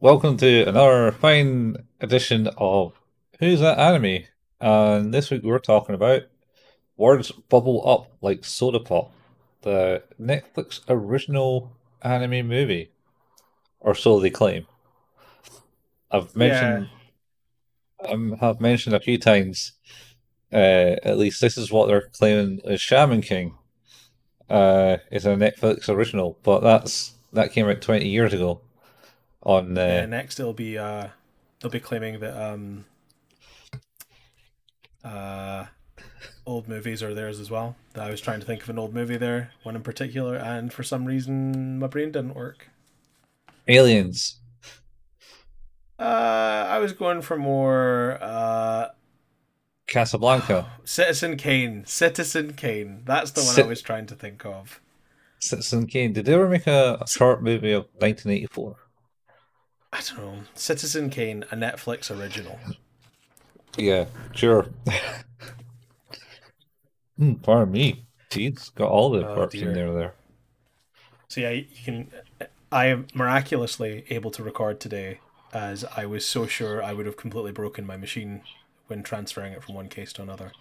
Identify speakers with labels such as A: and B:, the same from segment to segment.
A: welcome to another fine edition of Who's That Anime? And this week we're talking about Words Bubble Up Like Soda Pop, the Netflix original anime movie. Or so they claim. I've mentioned I have mentioned a few times uh, at least this is what they're claiming is Shaman King uh, is a Netflix original, but that's that came out twenty years ago. On uh,
B: Yeah, next it'll be uh they'll be claiming that um uh old movies are theirs as well. I was trying to think of an old movie there, one in particular, and for some reason my brain didn't work.
A: Aliens.
B: Uh I was going for more uh
A: Casablanca.
B: Citizen Kane. Citizen Kane. That's the one
A: Cit-
B: I was trying to think of.
A: Citizen Kane. Did they ever make a, a short movie of 1984?
B: I don't know. Citizen Kane, a Netflix original.
A: Yeah, sure. Hmm, pardon me. Jeez, got all the
B: Oh,
A: parts in there. There.
B: So yeah, you can. I am miraculously able to record today, as I was so sure I would have completely broken my machine when transferring it from one case to another.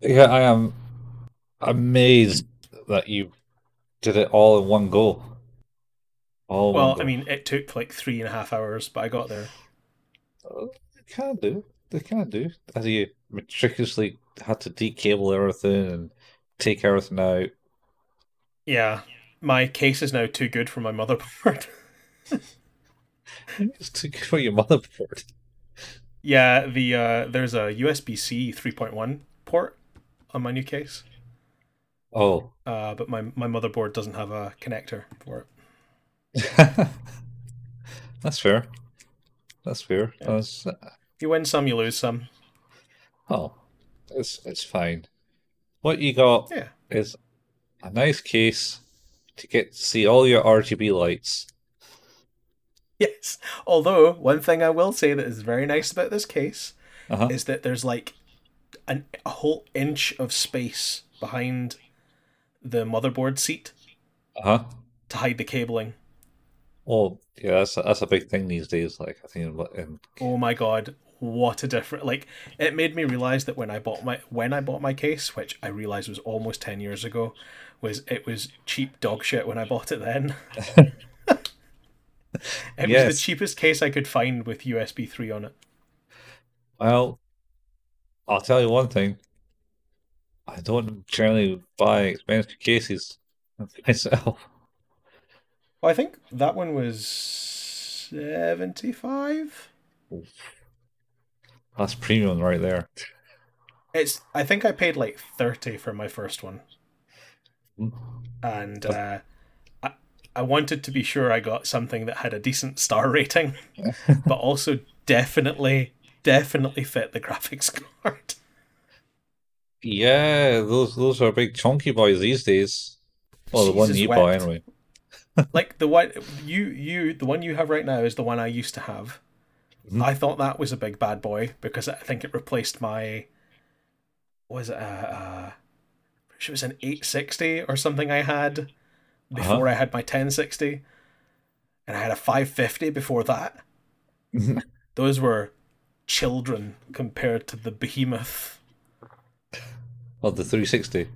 A: Yeah, I am amazed that you did it all in one go. All
B: Well. I mean, it took like three and a half hours, but I got there.
A: Uh, They can do. They can do. As you meticulously had to decable everything and take everything out.
B: Yeah, my case is now too good for my motherboard.
A: It's too good for your motherboard.
B: yeah, the uh, there's a USB C 3.1 port on my new case,
A: Oh.
B: uh, but my my motherboard doesn't have a connector for it.
A: That's fair. That's fair.
B: Yeah.
A: That's,
B: You win some, you lose some.
A: oh, it's it's fine. What you got
B: Yeah.
A: is a nice case to get to see all your RGB lights.
B: Yes. Although one thing I will say that is very nice about this case
A: Uh-huh.
B: is that there's like an, a whole inch of space behind the motherboard seat
A: Uh-huh.
B: to hide the cabling.
A: Oh, yeah, that's a, that's a big thing these days. Like I think, in, in
B: Oh my god, what a different like it made me realize that when I bought my when I bought my case, which I realized was almost 10 years ago, was it was cheap dog shit when I bought it then. it was the cheapest case I could find with USB 3 on it.
A: well, I'll tell you one thing. I don't generally buy expensive cases myself.
B: Well, I think that one was 75.
A: That's premium right there.
B: It's I think I paid like 30 for my first one.
A: Mm.
B: And uh I I wanted to be sure I got something that had a decent star rating, but also definitely definitely fit the graphics card.
A: Yeah, those those are big chunky boys these days. Well, the one you buy anyway.
B: Like the one you you the one you have right now is the one I used to have.
A: Mhm.
B: I thought that was a big bad boy because I think it replaced my was it uh, uh it was an 860 or something I had before I had my 1060 and I had a 550 before that. Those were children compared to the behemoth.
A: Oh, the 360.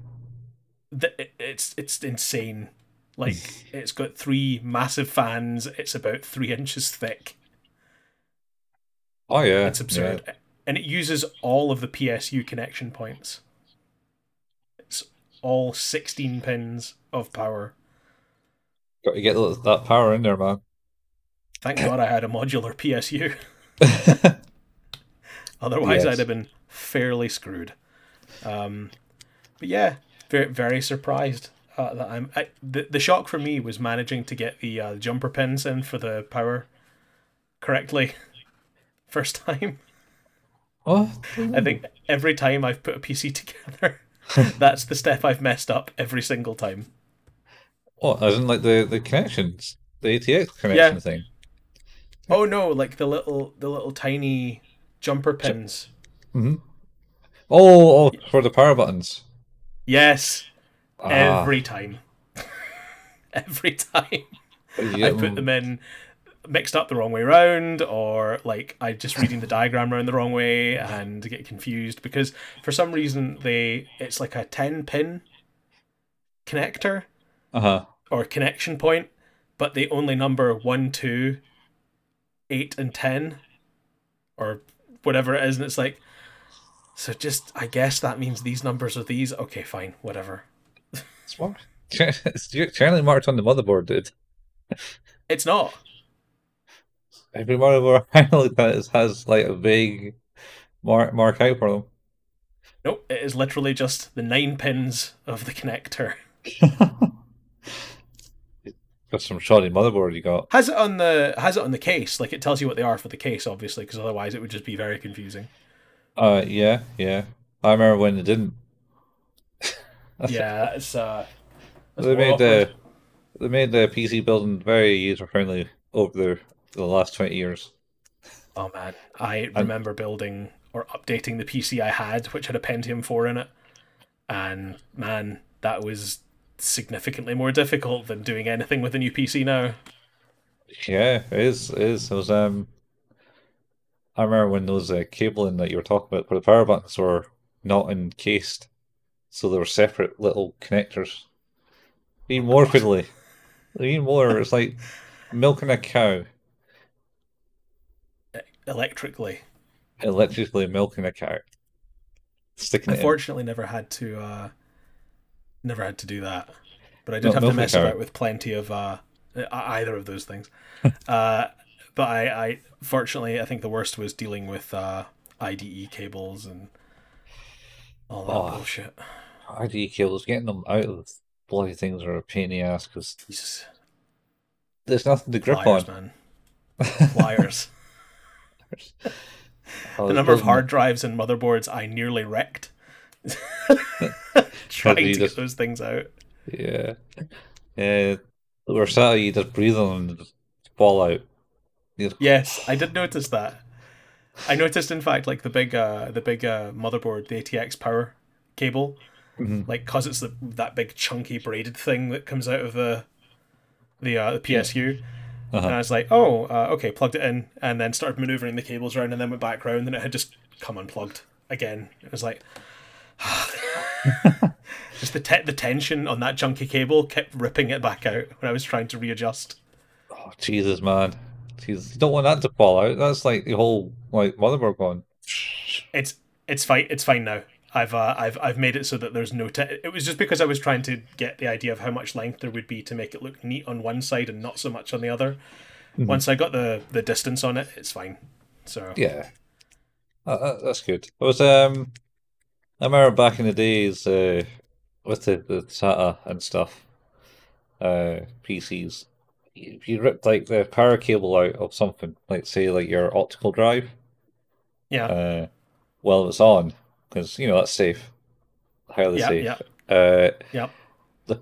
B: The, it's it's insane. Like it's got three massive fans. It's about three inches thick.
A: Oh yeah,
B: It's absurd. And it uses all of the PSU connection points. It's all 16 pins of power.
A: Got to get that that power in there, man.
B: Thank God I had a modular PSU. Otherwise,
A: Yes.
B: I'd have been fairly screwed. Um, but yeah, very, very surprised uh, that I'm. I, the, the shock for me was managing to get the uh, jumper pins in for the power correctly first time.
A: oh,
B: I think every time I've put a PC together, that's the step I've messed up every single time.
A: oh, as in like the the connections, the ATX connection
B: Yeah.
A: thing.
B: Oh no, like the little the little tiny jumper pins.
A: hmm Oh, oh, for the power buttons.
B: Yes,
A: Ah,
B: every time. every time.
A: yeah,
B: I put them in mixed up the wrong way around, or like I just reading the diagram around the wrong way and get confused because for some reason they it's like a ten pin connector
A: Uh huh.
B: or connection point, but they only number one, two, eight, and ten, or whatever it is, and it's like, so just I guess that means these numbers are these. Okay, fine, whatever.
A: Smart. It's generally marked on the motherboard, dude.
B: It's not.
A: Every motherboard I looked at is- has like a big mark mark out for them.
B: Nope, it is literally just the nine pins of the connector.
A: Got some shoddy motherboard you got.
B: Has it on the has it on the case? Like it tells you what they are for the case, obviously, because otherwise it would just be very confusing.
A: Uh, yeah, yeah. I remember when it didn't.
B: Yeah, it's uh. that's
A: They made
B: awkward.
A: the they made the PC building very user friendly over the the last twenty years.
B: Oh man, I remember building or updating the PC I had, which had a Pentium 4 in it, and man, that was significantly more difficult than doing anything with a new PC now.
A: Yeah, it is. It is. It was um. I remember when those uh, cabling that you were talking about for the power buttons were not encased, so they were separate little connectors. Even more fiddly. Even more. It's like milking a cow,
B: Electrically,
A: electrically milking a cow, sticking
B: unfortunately, never had to uh, never had to do that, but I did
A: No,
B: have to mess
A: cow.
B: about with plenty of uh, either of those things. uh, but I, I fortunately, I think the worst was dealing with uh, IDE cables and all that
A: Oh.
B: bullshit.
A: IDE cables, getting them out of bloody things are a pain in the ass because
B: Jesus,
A: there's nothing to grip
B: pliers,
A: on.
B: man, pliers.
A: I
B: the number of hard drives and motherboards I nearly wrecked trying to
A: just-
B: get those things out.
A: Yeah. Yeah. Or SATA you just breathe on and just fall out.
B: Yes, I did notice that. I noticed, in fact, like the big, uh, the big uh, motherboard, the ATX power cable,
A: Mhm.
B: like cause it's the, that big chunky braided thing that comes out of the the uh, the PSU.
A: Uh-huh.
B: And I was like, oh, uh, okay, plugged it in, and then started maneuvering the cables around, and then went back round, and it had just come unplugged again. It was like, just the te- the tension on that chunky cable kept ripping it back out when I was trying to readjust.
A: Oh, Jesus, man. Jesus. You don't want that to fall out. That's like the whole like motherboard going.
B: It's it's fine. It's fine now. I've uh, I've I've made it so that there's no. It was just because I was trying to get the idea of how much length there would be to make it look neat on one side and not so much on the other.
A: Mhm.
B: Once I got the the distance on it, it's fine. So
A: Yeah. Uh, uh, that's good. I was um I remember back in the days uh with the, the SATA and stuff, uh PCs, if you ripped like the power cable out of something, like say like your optical drive,
B: yeah,
A: uh while it's on, because you know that's safe. Highly
B: yeah,
A: safe.
B: yeah,
A: Uh
B: yeah.
A: the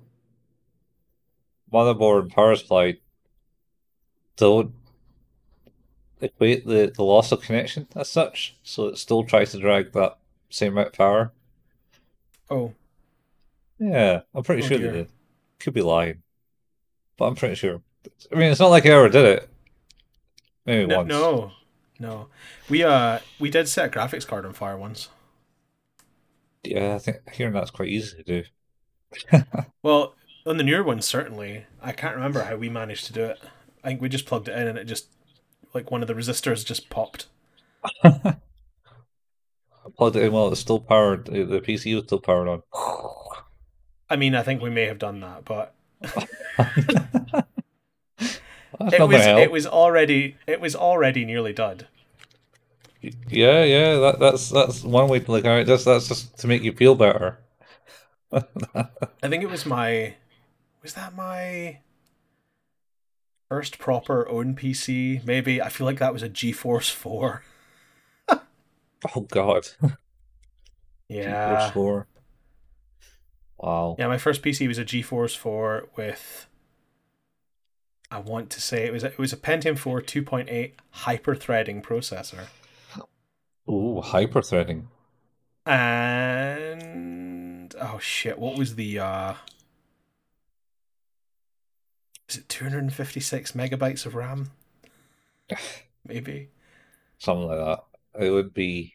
A: motherboard and power supply don't equate the, the loss of connection as such, so it still tries to drag that same amount of power.
B: Oh,
A: Yeah, I'm pretty
B: Oh
A: sure
B: dear.
A: they did. Could be lying, but I'm pretty sure. I mean, it's not like I ever did it. Maybe
B: no,
A: once.
B: no, no. We uh we did set a graphics card on fire once.
A: Yeah, I think hearing that's quite easy to do.
B: Well, on the newer ones, certainly. I can't remember how we managed to do it. I think we just plugged it in and it just like one of the resistors just popped.
A: I plugged it in while it's still powered. The the PC was still powered on.
B: I mean, I think we may have done that, but
A: That's
B: it was it was already it was already nearly done.
A: Yeah, yeah, that, that's that's one way to look at it. Just that's just to make you feel better.
B: I think it was my was that my first proper own PC? Maybe I feel like that was a GeForce Four.
A: Oh God,
B: Yeah,
A: four. Wow.
B: yeah. My first PC was a GeForce Four with. I want to say it was it was a Pentium 4 2.8 hyper threading processor.
A: Ooh, hyperthreading.
B: and oh shit what was the uh is it 256 megabytes of ram maybe
A: something like that. It would be.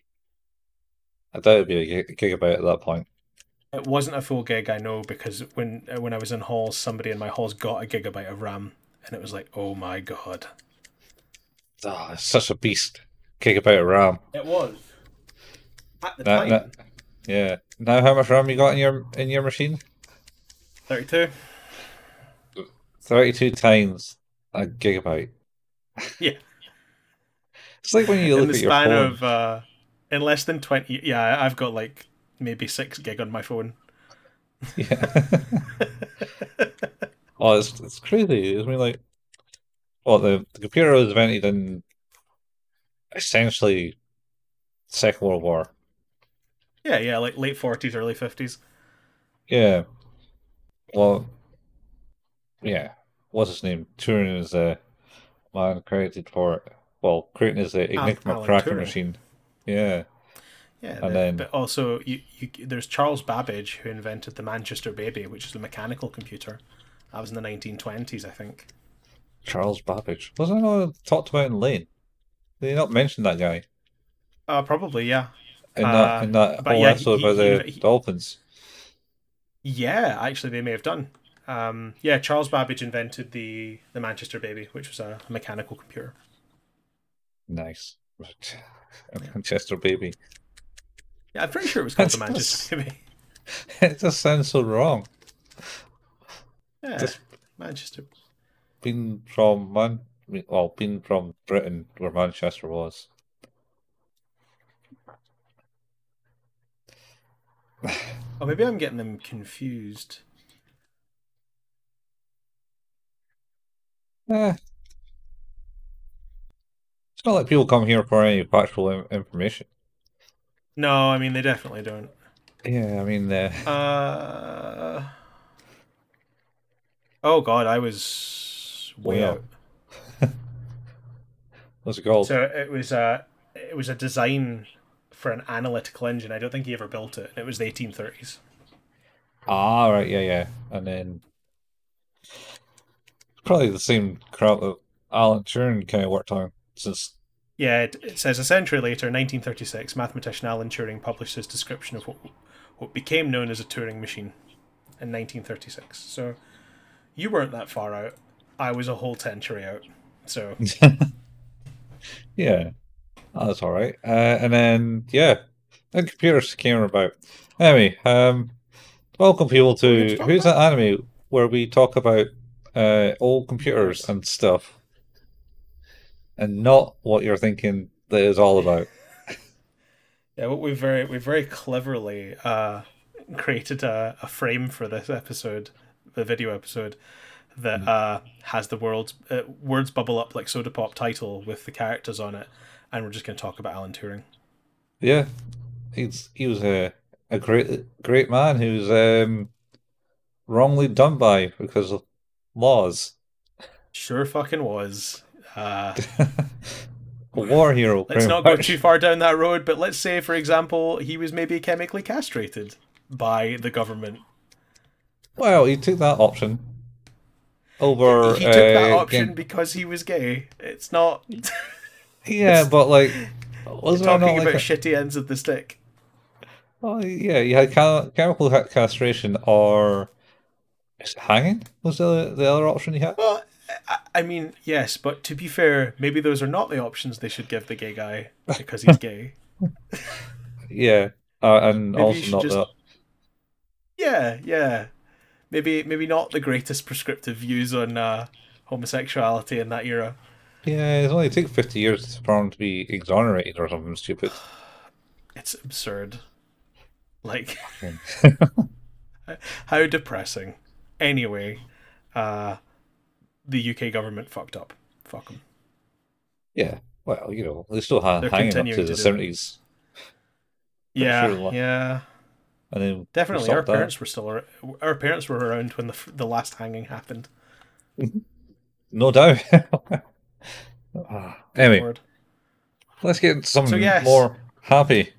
A: I doubt it'd be a gigabyte at that point.
B: It wasn't a full gig, I know, because when when I was in halls, somebody in my halls got a gigabyte of RAM, and it was like, oh my god.
A: Oh, such a beast. Gigabyte of RAM.
B: It was. At the
A: Now-
B: time.
A: now- yeah. Now, how much RAM you got in your in your machine?
B: 32.
A: Thirty-two times a gigabyte.
B: Yeah.
A: It's like when you
B: in
A: look
B: the
A: at your phone.
B: of uh, in less than 20 yeah i've got like maybe six gig on my phone
A: Yeah. oh, it's it's crazy. I mean, like, well, the, the computer was invented in essentially Second World War.
B: yeah yeah like late 40s early 50s
A: Yeah. Well, yeah. What's his name? Turing is a man created for it. Well, creating is the ah, Enigma
B: Alan
A: cracking
B: Turing.
A: machine. Yeah.
B: yeah
A: And
B: the-
A: then-
B: but also you, you there's charles babbage who invented the manchester baby which is a mechanical computer that was in the 1920s i think
A: Charles Babbage. Wasn't that talked about in Lain? Did they not mention that guy
B: uh probably yeah
A: in
B: Uh,
A: that in that whole
B: yeah,
A: episode
B: he-
A: about
B: he-
A: the
B: he-
A: dolphins?
B: yeah actually they may have done um yeah charles babbage invented the the manchester baby which was a mechanical computer
A: Nice. Manchester baby.
B: yeah i'm pretty sure it was called the
A: That's-
B: manchester baby
A: It just sounds so wrong.
B: Yeah
A: Just-
B: manchester
A: Being from Man, well, being from Britain, where Manchester was.
B: Oh, maybe I'm getting them confused.
A: Eh. It's not like people come here for any factual information.
B: No, I mean they definitely don't.
A: Yeah, I mean, uh,
B: Uh. Oh God, I was way
A: Wow.
B: out.
A: what's it called?
B: So it was a it was a design for an analytical engine. I don't think he ever built it. It was the 1830s.
A: Ah, right, yeah, yeah. And then probably the same crap that Alan Turing kind of worked on since.
B: Yeah, it, it says a century later, 1936, mathematician Alan Turing published his description of what what became known as a Turing machine in 1936. So you weren't that far out. I was a whole century out. So
A: Yeah, oh, that's all right. Uh, and then yeah, then computers came about. Anyway, um, welcome people
B: we
A: to who's that anime where we talk about uh old computers and stuff, and not what you're thinking that is all about.
B: yeah, what we've very we very cleverly uh, created a, a frame for this episode, the video episode, that uh, has the world's uh, words bubble up like soda pop title with the characters on it, and we're just going to talk about Alan Turing.
A: Yeah, he's he was a a great great man who's um wrongly done by because of laws.
B: Sure, fucking was. Uh,
A: a war hero.
B: let's not go too far down that road, but let's say, for example, he was maybe chemically castrated by the government.
A: Well, he took that option over.
B: he took that
A: uh,
B: option
A: getting-
B: because he was gay. It's not
A: yeah, but like, was
B: talking
A: not
B: about?
A: A,
B: shitty ends of the stick.
A: well, yeah, you had ca- chemical castration or is hanging? Was the the other option you had?
B: Well, I, I mean, yes, but to be fair, maybe those are not the options they should give the gay guy because he's gay.
A: Yeah, uh, and
B: Maybe
A: also not
B: just-
A: the.
B: yeah, yeah. Maybe maybe not the greatest prescriptive views on uh, homosexuality in that era.
A: Yeah, it's only took fifty years for him to be exonerated or something stupid.
B: It's absurd. Like how depressing. Anyway, uh, the UK government fucked up. Fuck them.
A: Yeah, well, you know, they still
B: They're
A: hanging up to the
B: to it.
A: seventies,
B: Yeah,
A: sure
B: yeah.
A: And then
B: Definitely, our
A: that.
B: parents were still ar- our parents were around when the the last hanging happened.
A: No doubt. Ah, anyway,
B: Lord.
A: let's get into something
B: So, yes.
A: more happy.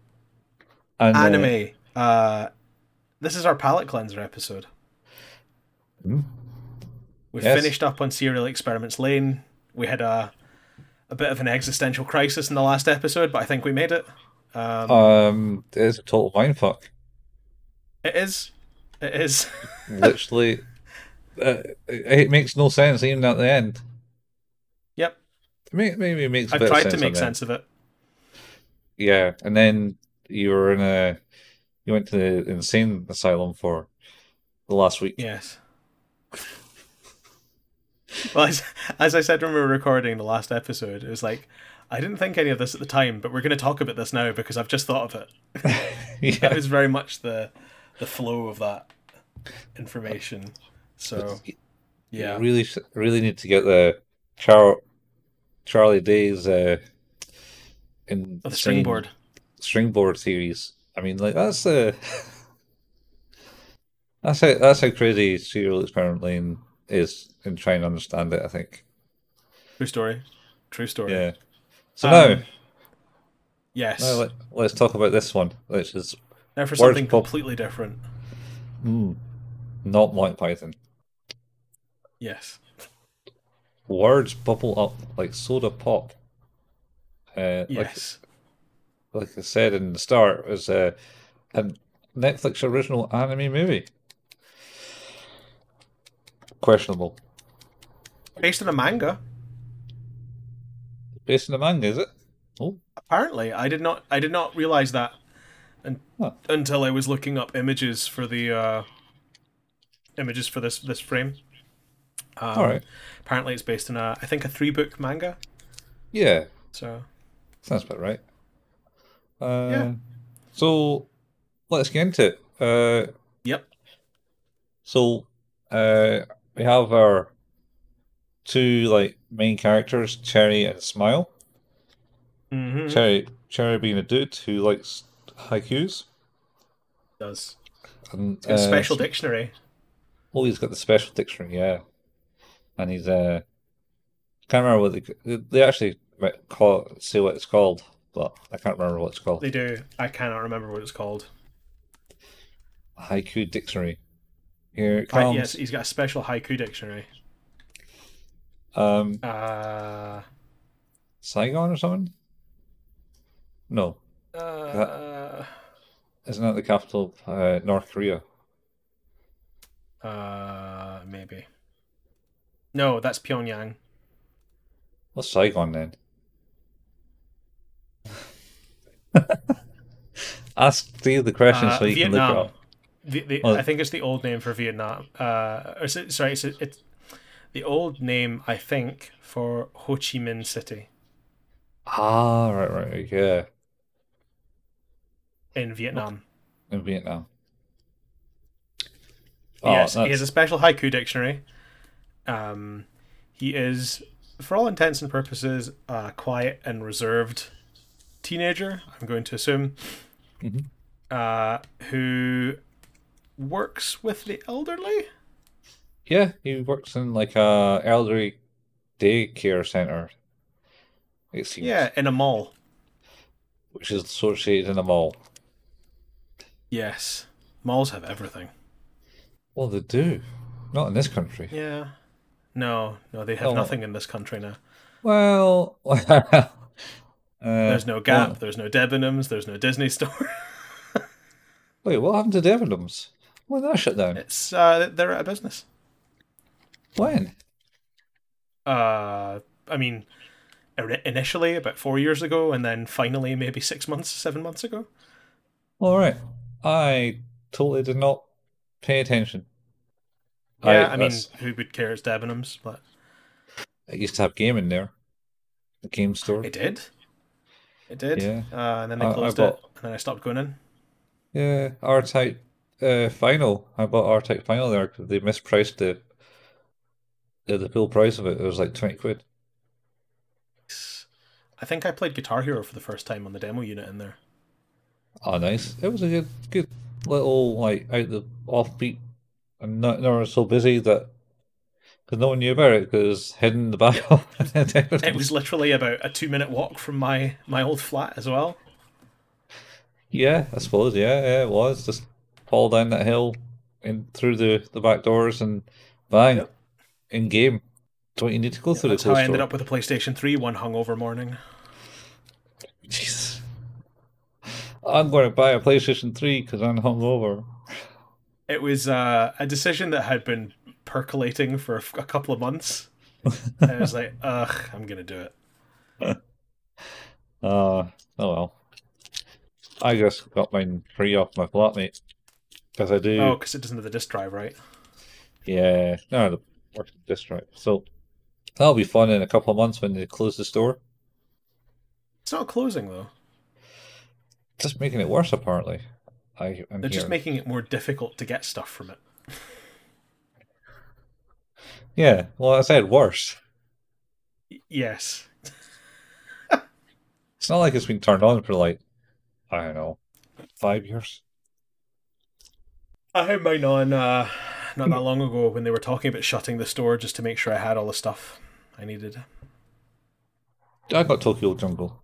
A: And, uh,
B: Anime. Uh, this is our palate cleanser episode.
A: Hmm.
B: We
A: Yes.
B: finished up on Serial Experiments Lain. We had a a bit of an existential crisis in the last episode, but I think we made it. Um,
A: Um, it's a total mindfuck.
B: It is. It is.
A: Literally, uh, it makes no sense even at the end.
B: yep.
A: Maybe, maybe it makes. bit
B: tried to make sense of it.
A: Yeah, and then you were in a, you went to the insane asylum for the last week.
B: Yes. Well, as, as I said when we were recording the last episode, it was like, I didn't think any of this at the time, but we're going to talk about this now because I've just thought of it. That
A: yeah,
B: was very much the the flow of that information. So, yeah.
A: You really, really need to get the Char- Charlie Day's uh, in
B: Oh, the springboard.
A: stringboard series. I mean, like that's uh, that's how that's how crazy serial experiment Lain is in trying to understand it. I think.
B: True story. True story.
A: Yeah. So
B: Um,
A: now,
B: Yes.
A: now let, let's talk about this one, which is
B: now for
A: words
B: something
A: pop-
B: completely different.
A: mm, not Monty Python.
B: Yes.
A: Words bubble up like soda pop. Uh, like
B: Yes.
A: like I said in the start, was a, a Netflix original anime movie. Questionable.
B: Based on a manga.
A: Based on a manga, is it? Oh,
B: Apparently, I did not. I did not realize that, un-
A: Huh.
B: until I was looking up images for the uh, images for this this frame. Um,
A: all right.
B: Apparently, it's based on a I think a three book manga.
A: Yeah,
B: So
A: sounds about right. Uh,
B: Yeah.
A: So let's get into it. Uh,
B: yep.
A: so uh, we have our two like main characters, Cherry and Smile.
B: Mm-hmm.
A: Cherry, Cherry being a dude who likes haikus.
B: Does
A: And,
B: Got a special
A: uh,
B: dictionary.
A: Oh, he's got the special dictionary, yeah. And he's uh, can't remember what they they actually might call it, say what it's called, but I can't remember what it's called.
B: They do. I cannot remember what it's called.
A: Haiku dictionary. Here it
B: Hi-
A: comes.
B: yes, he's got a special haiku dictionary.
A: Um,
B: Uh,
A: Saigon or something? No,
B: uh,
A: isn't that the capital of uh, North Korea?
B: uh, maybe. No, that's Pyongyang.
A: What's Saigon then? Ask Steve the question
B: Uh,
A: so you can look it
B: Vietnam.
A: up.
B: The, the,
A: Oh.
B: I think it's the old name for Vietnam. Uh, or sorry, it's, it's the old name I think for Ho Chi Minh City
A: Ah, right, right, yeah,
B: in Vietnam.
A: in Vietnam. Oh,
B: yes, he has a special haiku dictionary. Um, he is, for all intents and purposes, a quiet and reserved teenager. I'm going to assume,
A: Mhm.
B: uh, who works with the elderly.
A: Yeah, he works in like a elderly daycare center. It seems.
B: Yeah, in a mall.
A: Which is associated in a mall.
B: Yes, malls have everything.
A: Well, they do. Not in this country.
B: Yeah. No, no, they have
A: Oh.
B: nothing in this country now.
A: Well, uh,
B: There's no Gap,
A: well,
B: there's no Debenhams, there's no Disney Store.
A: wait, what happened to Debenhams? When did that shut down?
B: it's uh, they're out of business.
A: When?
B: Uh, I mean, initially about four years ago, and then finally maybe six months, seven months ago.
A: All right. I totally did not pay attention.
B: Yeah, I, mean, who would care? It's Debenhams, but
A: I used to have game in there. The game store.
B: it did. It did.
A: Yeah.
B: Uh, and then they
A: I- I
B: closed
A: bought-
B: it, and then I stopped going in.
A: Yeah, R-Type uh, Final. I bought R-Type Final there because they mispriced the, the the full price of it. It was like 20 quid.
B: I think I played Guitar Hero for the first time on the demo unit in there.
A: Oh, nice. It was a good, good little, like, out the offbeat and not, not so busy that because no one knew about it because it was hidden in the back of
B: It was literally about a two minute walk from my my old flat as well.
A: Yeah, I suppose. Yeah, yeah, it was. Just fall down that hill in through the, the back doors and bang,
B: Yep.
A: in game. Don't you need to go through
B: That's
A: the
B: how I ended up with a PlayStation 3 one hungover morning.
A: Jesus. I'm going to buy a PlayStation 3 because I'm hungover.
B: It was uh, a decision that had been percolating for a couple of months. and I was like, ugh, I'm going to do it.
A: Uh, oh well. I just got mine free off my flatmate. Because I do.
B: Oh, because it doesn't have the disk drive, right?
A: Yeah, no, the working disk drive. So that'll be fun in a couple of months when they close the store.
B: It's not closing, though.
A: Just making it worse, apparently. I, I'm
B: They're just making it more difficult to get stuff from it.
A: Yeah, well, I said worse.
B: Y- Yes.
A: It's not like it's been turned on for like, I don't know, five years.
B: I had mine on uh, not that long ago when they were talking about shutting the store just to make sure I had all the stuff I needed.
A: I got Tokyo Jungle.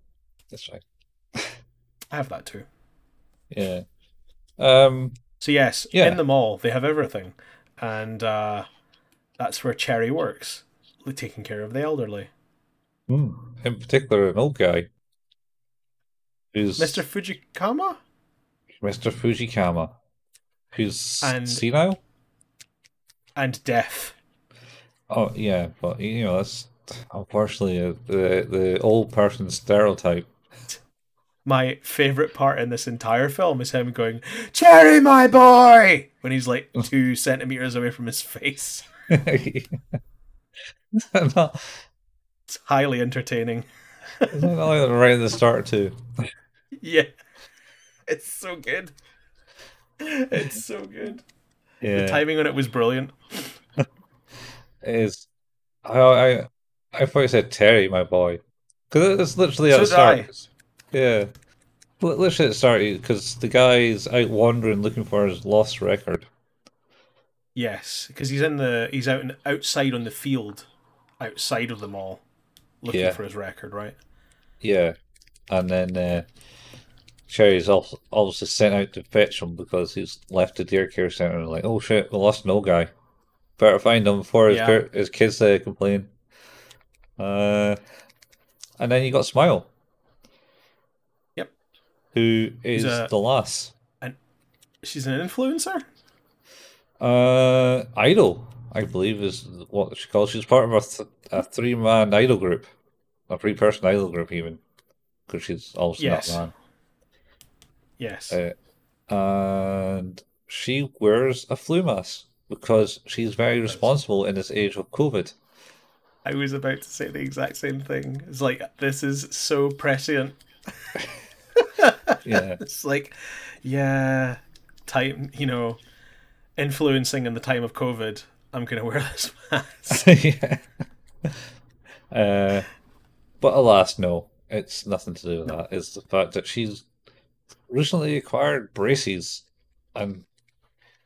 A: That's right.
B: I have that too.
A: Yeah. Um.
B: So yes,
A: Yeah.
B: in the mall they have everything, and uh, that's where Cherry works, taking care of the elderly.
A: hmm, In particular, an old guy who's
B: Mr. Fujiyama.
A: Mr. Fujiyama, who's
B: And-
A: senile.
B: and deaf.
A: Oh yeah, but you know that's unfortunately uh, the the old person stereotype.
B: My favorite part in this entire film is him going, "Cherry, my boy," when he's like two centimeters away from his face. It's highly entertaining.
A: Isn't that like right at the start too?
B: Yeah, it's so good. It's so good. The timing on it was brilliant.
A: it is. I I I thought you said Terry, my boy, because it's literally at the start.
B: I.
A: Yeah, Li- literally at the start because the guy's out wandering looking for his lost record.
B: Yes, because he's in the he's out in, outside on the field, outside of the mall, looking
A: Yeah.
B: for his record. Right.
A: Yeah, and then uh, Cherry's also obviously sent out to fetch him because he's left the deer care center. And like, oh shit, we lost an old guy. Better find him before his
B: Yeah.
A: his kids uh, complain. Uh, and then you got Smile. Who is
B: a-
A: the lass?
B: And she's an influencer.
A: Uh, Idol, I believe, is what she calls. She's part of a, th- a three man idol group, a three person idol group, even because she's also
B: Yes.
A: not man.
B: Yes.
A: Uh, and she wears a flu mask because she's very responsible in this age of COVID.
B: I was about to say the exact same thing. It's like this is so prescient.
A: Yeah,
B: It's like, yeah, time. You know, influencing in the time of COVID. I'm gonna wear this mask.
A: yeah. Uh, but alas, no, it's nothing to do with that. It's the fact that she's recently acquired braces, and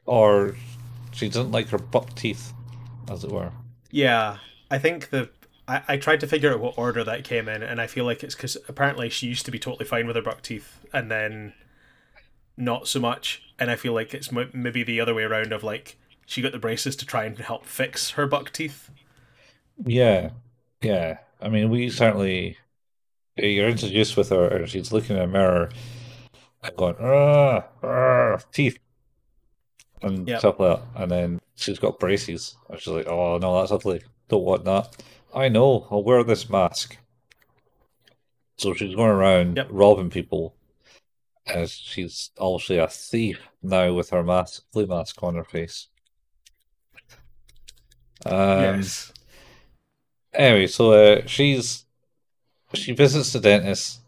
A: or she doesn't like her buck teeth, as it were.
B: yeah, I think the. I, I tried to figure out what order that came in, and I feel like it's because apparently she used to be totally fine with her buck teeth, and then not so much. And I feel like it's m- maybe the other way around of like she got the braces to try and help fix her buck teeth.
A: Yeah, yeah. I mean, we certainly you're introduced with her, and she's looking in a mirror and going, ah, ah, teeth, and
B: Yep.
A: stuff like that. And then she's got braces, and she's like, oh no, that's ugly. Don't want that. I know. I'll wear this mask. So she's going around
B: Yep.
A: robbing people, as she's obviously a thief now with her mask, flu mask on her face. Um,
B: yes.
A: Anyway, so uh, she's she visits the dentist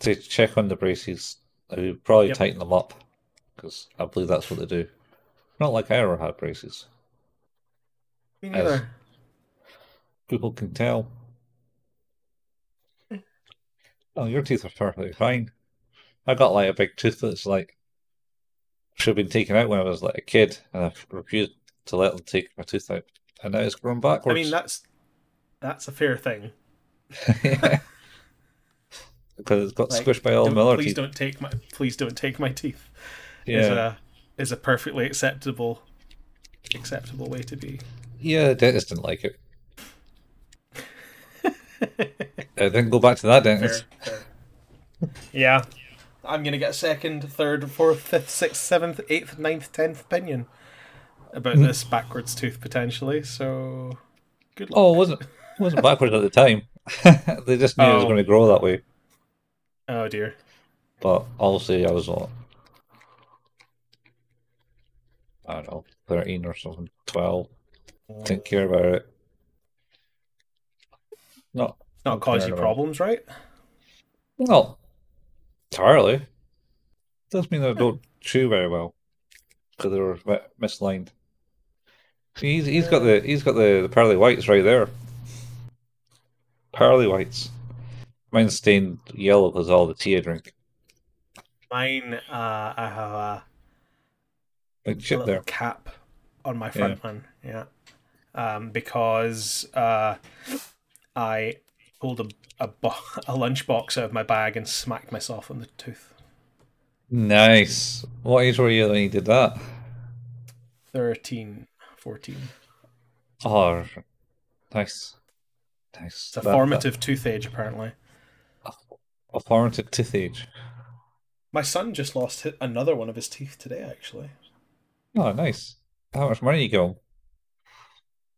A: to check on the braces. Who probably
B: Yep.
A: tighten them up because I believe that's what they do. Not like I ever had braces.
B: Me neither.
A: People can tell. Oh, your teeth are perfectly fine. I got like a big tooth that's like should have been taken out when I was like a kid, and I refused to let them take my tooth out, and now it's grown backwards.
B: I mean, that's that's a fair thing.
A: because it's got
B: Like,
A: squished by all
B: Don't-
A: Miller
B: please
A: teeth.
B: don't take my please don't take my teeth. Is
A: Yeah,
B: a is a perfectly acceptable acceptable way to be.
A: yeah. The dentist didn't like it. I didn't go back to that dentist.
B: Fair, fair. yeah, I'm gonna get a second, third, fourth, fifth, sixth, seventh, eighth, ninth, tenth opinion about
A: Hmm.
B: this backwards tooth potentially. So, good luck.
A: Oh, it wasn't it wasn't backwards at the time. they just knew it was
B: Oh.
A: going to grow that way.
B: Oh dear.
A: But obviously, I was what, I don't know, thirteen or something, twelve. Didn't care about it. Not
B: Not cause you problems, right?
A: not entirely. Does mean I don't chew very well because they were mi- mislined. See, He's he's got the he's got the, the pearly whites right there. Pearly whites. Mine's stained yellow because all the tea I drink.
B: Mine, uh, I have a,
A: Like shit
B: little
A: there.
B: cap on my front one. Yeah. Um, because uh, I pulled a a, bo- a lunchbox out of my bag and smacked myself on the tooth.
A: Nice. What age were you when you did that?
B: 13, 14.
A: Oh, nice, nice.
B: It's a
A: That-
B: formative tooth age, apparently.
A: that- a formative tooth age.
B: My son just lost another one of his teeth today, actually.
A: Oh, nice. How much money you him?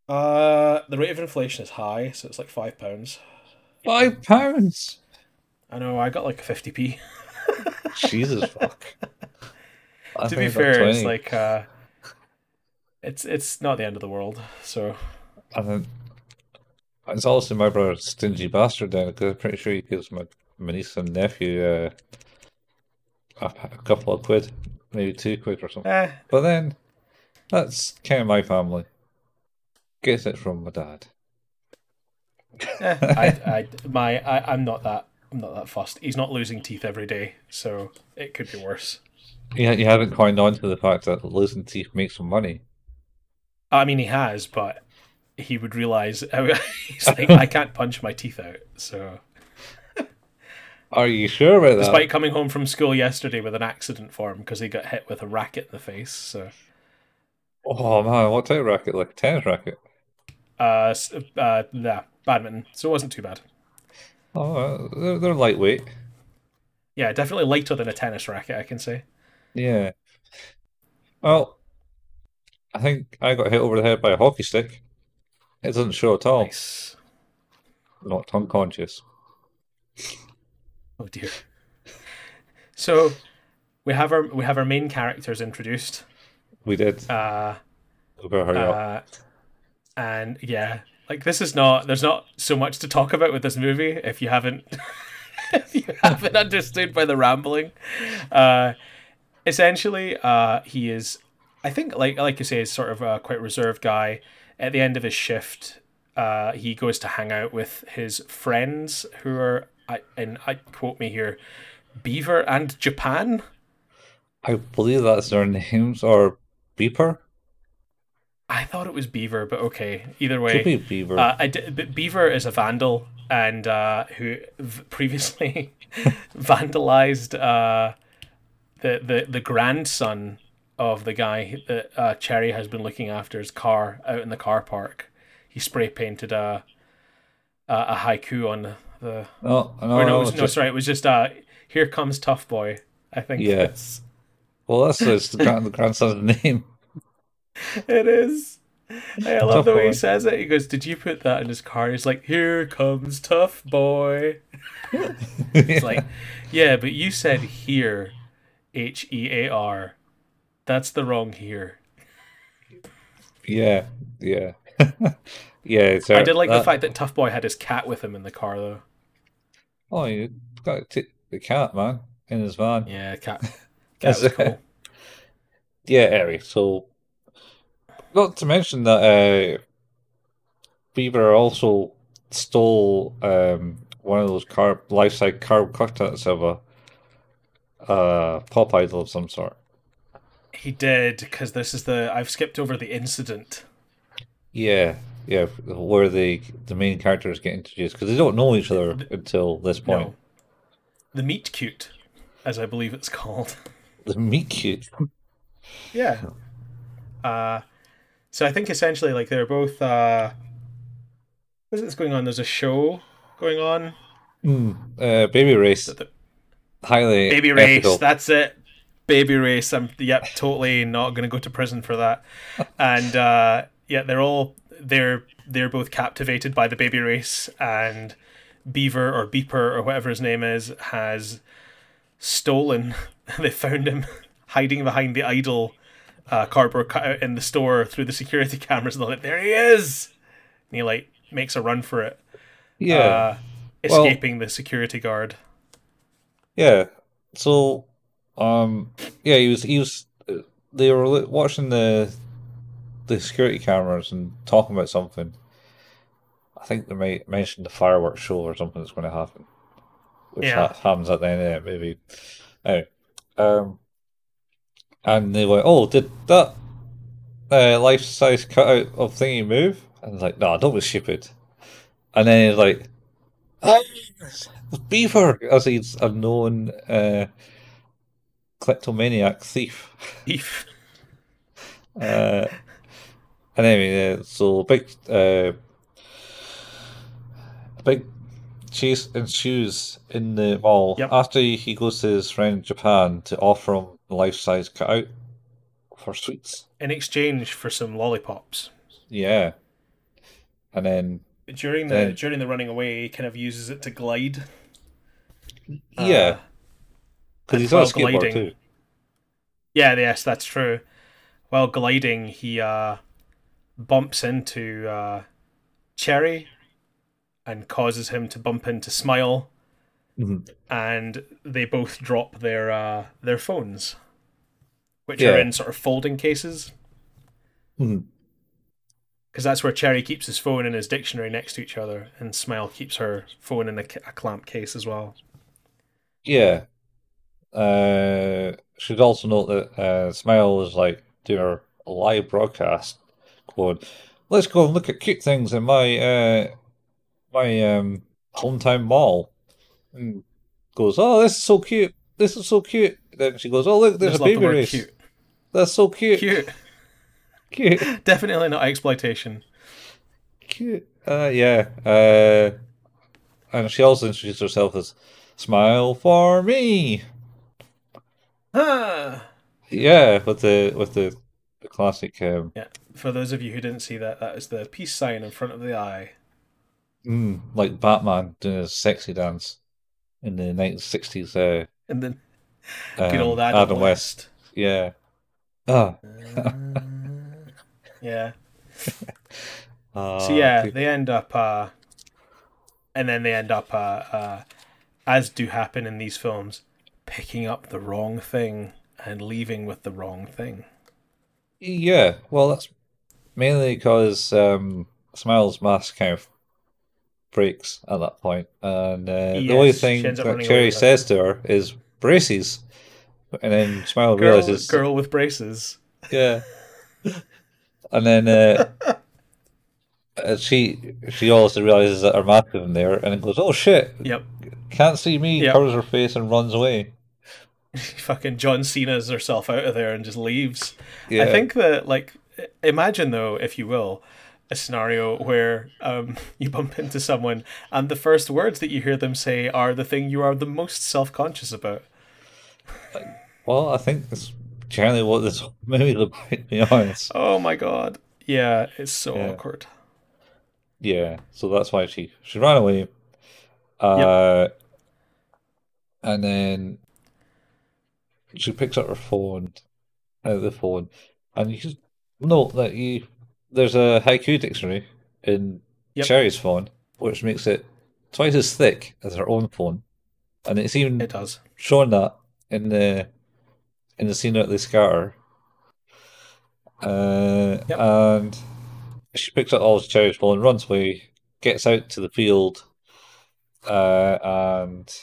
B: Uh, the rate of inflation is high, so it's like five pounds.
A: Five pounds.
B: I know. I got like fifty p.
A: Jesus fuck. I
B: to be
A: I got
B: fair, it's like uh, it's it's not the end of the world. So
A: I then it's also my brother's stingy bastard then, because I'm pretty sure he gives my, my niece and nephew uh, a, a couple of quid, maybe two quid or something.
B: eh,
A: But then, that's kind of my family. Gets it from my dad.
B: eh, I, I my I, I'm not that I'm not that fussed. He's not losing teeth every day, so it could be worse.
A: Yeah, you haven't coined on to the fact that losing teeth makes some money.
B: I mean, he has, but he would realize he's like, I can't punch my teeth out. So,
A: Are you sure about that?
B: despite coming home from school yesterday with an accident for him because he got hit with a racket in the face. So,
A: Oh man, what type of racket? Like a tennis racket?
B: Uh, uh, nah, badminton. So it wasn't too bad.
A: Oh, uh, they're, they're lightweight.
B: Yeah, definitely lighter than a tennis racket. I can say.
A: Yeah. Well, I think I got hit over the head by a hockey stick. It doesn't show at all.
B: Nice.
A: Not unconscious.
B: Oh dear. So we have our we have our main characters introduced.
A: We did.
B: Uh,
A: We better hurry up.
B: And yeah, like this is not. There's not so much to talk about with this movie if you haven't if you haven't understood by the rambling. Uh, essentially, uh, he is. I think, like like you say, is sort of a quite reserved guy. At the end of his shift, uh, he goes to hang out with his friends who are, I and I quote me here, Beaver and Japan.
A: I believe that's their names, or Beeper?
B: I thought it was Beaver, but okay. Either way,
A: Could be Beaver.
B: Uh, I but Beaver is a vandal and uh, who v- previously vandalized uh, the, the the grandson of the guy that uh, Cherry has been looking after his car out in the car park. He spray painted a a, a haiku on the.
A: Oh no,
B: no, was, no,
A: just-
B: sorry, it was just uh, "Here comes tough boy." I think. Yes.
A: Well, that's grand, the grandson's name.
B: It is. I love
A: Tough
B: the way
A: boy.
B: he says it. He goes, "Did you put that in his car?" He's like, "Here comes tough boy." It's like, yeah, but you said here, H E A R. That's the wrong here.
A: yeah, yeah, yeah. It's
B: I did like the fact that Tough Boy had his cat with him in the car, though.
A: Oh, you got to the cat, man, in his van.
B: Yeah, cat. Cat
A: That's
B: was cool.
A: Yeah, anyway, so not to mention that uh, Beaver also stole um, one of those carb life-size carb cutlets of a uh, pop idol of some sort.
B: He did because this is the. I've skipped over the incident.
A: Yeah, yeah, where the the main characters get introduced because they don't know each other until this point.
B: No, the meet cute, as I believe it's called.
A: The meet cute.
B: Yeah. Uh, so I think essentially, like they're both. Uh, what's this going on? There's a show going on.
A: Mm, uh, baby race.
B: The-
A: Highly
B: Baby race,
A: ethical.
B: that's it. Baby race. I'm yep, totally not gonna go to prison for that. And uh, yeah, they're all they're they're both captivated by the baby race, and Beaver or Beeper or whatever his name is has stolen. they found him hiding behind the idol uh, cardboard cutout in the store through the security cameras, and they're like, "There he is!" And he like makes a run for it,
A: Yeah.
B: uh,
A: Well-
B: escaping the security guard.
A: Yeah. So, um, yeah, he was he was. They were watching the the security cameras and talking about something. I think they might mention the fireworks show or something that's going to happen, which
B: Yeah.
A: ha- happens at the end of it, maybe. Anyway, um, and they went, "Oh, did that uh, life size cutout of thingy move?" And I was like, "No, don't be stupid." And then he's like, "Ah, Beaver, as he's a known uh, kleptomaniac thief.
B: Thief.
A: Uh, and anyway, uh, so big, uh, big chase ensues in the mall
B: Yep.
A: after he goes to his friend Japan to offer him a life-size cutout for sweets.
B: in exchange for some lollipops.
A: Yeah, and then
B: During the
A: Then-
B: during the running away, he kind of uses it to glide.
A: yeah,
B: Uh,
A: because he's
B: while
A: on a skateboard
B: gliding-
A: too.
B: yeah, yes, that's true. While gliding, he uh, bumps into uh, Cherry and causes him to bump into Smile,
A: Mhm.
B: and they both drop their uh, their phones, which
A: Yeah.
B: are in sort of folding cases. Because that's where Cherry keeps his phone and his dictionary next to each other, and Smile keeps her phone in a, a clamp case as well.
A: Yeah. Uh, should also note that uh, Smile is like doing a live broadcast, going, "Let's go and look at cute things in my uh, my um, hometown mall." And goes, "Oh, this is so cute! This is so cute!" Then she goes, "Oh, look, there's
B: Just
A: a
B: love the
A: baby race.
B: Cute.
A: That's so cute,
B: Cute.
A: cute,
B: Definitely not exploitation.
A: cute." Uh, yeah. Uh, and she also introduced herself as "Smile for me."
B: Ah.
A: Yeah, with the with the, the classic um,
B: Yeah. For those of you who didn't see that, that is the peace sign in front of the eye.
A: Mm, like Batman doing his sexy dance in the 1960s. Uh,
B: And then
A: um,
B: good old Adam, West.
A: Yeah. Ah.
B: Yeah.
A: ah,
B: So yeah, they end up, uh, and then they end up, uh, uh, as do happen in these films, picking up the wrong thing and leaving with the wrong thing.
A: Yeah. Well, that's mainly because um, Smile's mask kind of breaks at that point, and uh, the only thing
B: she ends up
A: that Cherry says to her is braces, and then Smile
B: Girl,
A: realizes,
B: girl with braces.
A: yeah, and then. Uh, she she also realizes that her mask isn't there, and it goes, "Oh shit!
B: Yep.
A: Can't see me."
B: Yep.
A: Covers her face and runs away.
B: Fucking John Cena's herself out of there and just leaves.
A: Yeah,
B: I think that, like, imagine though, if you will, a scenario where um, you bump into someone and the first words that you hear them say are the thing you are the most self conscious about.
A: Well, I think that's generally what this movie about. To be honest,
B: Oh my god. Yeah, it's so
A: Yeah.
B: awkward.
A: yeah. So that's why she she ran away. Uh, and then she picks up her phone, uh, the phone, and you just note that you there's a haiku dictionary in
B: Yep.
A: Cherry's phone, which makes it twice as thick as her own phone, and it's even
B: It does.
A: shown that in the in the scene at the scatter. Uh,
B: Yep.
A: and she picks up all Cherry's phone, runs away, gets out to the field, uh, and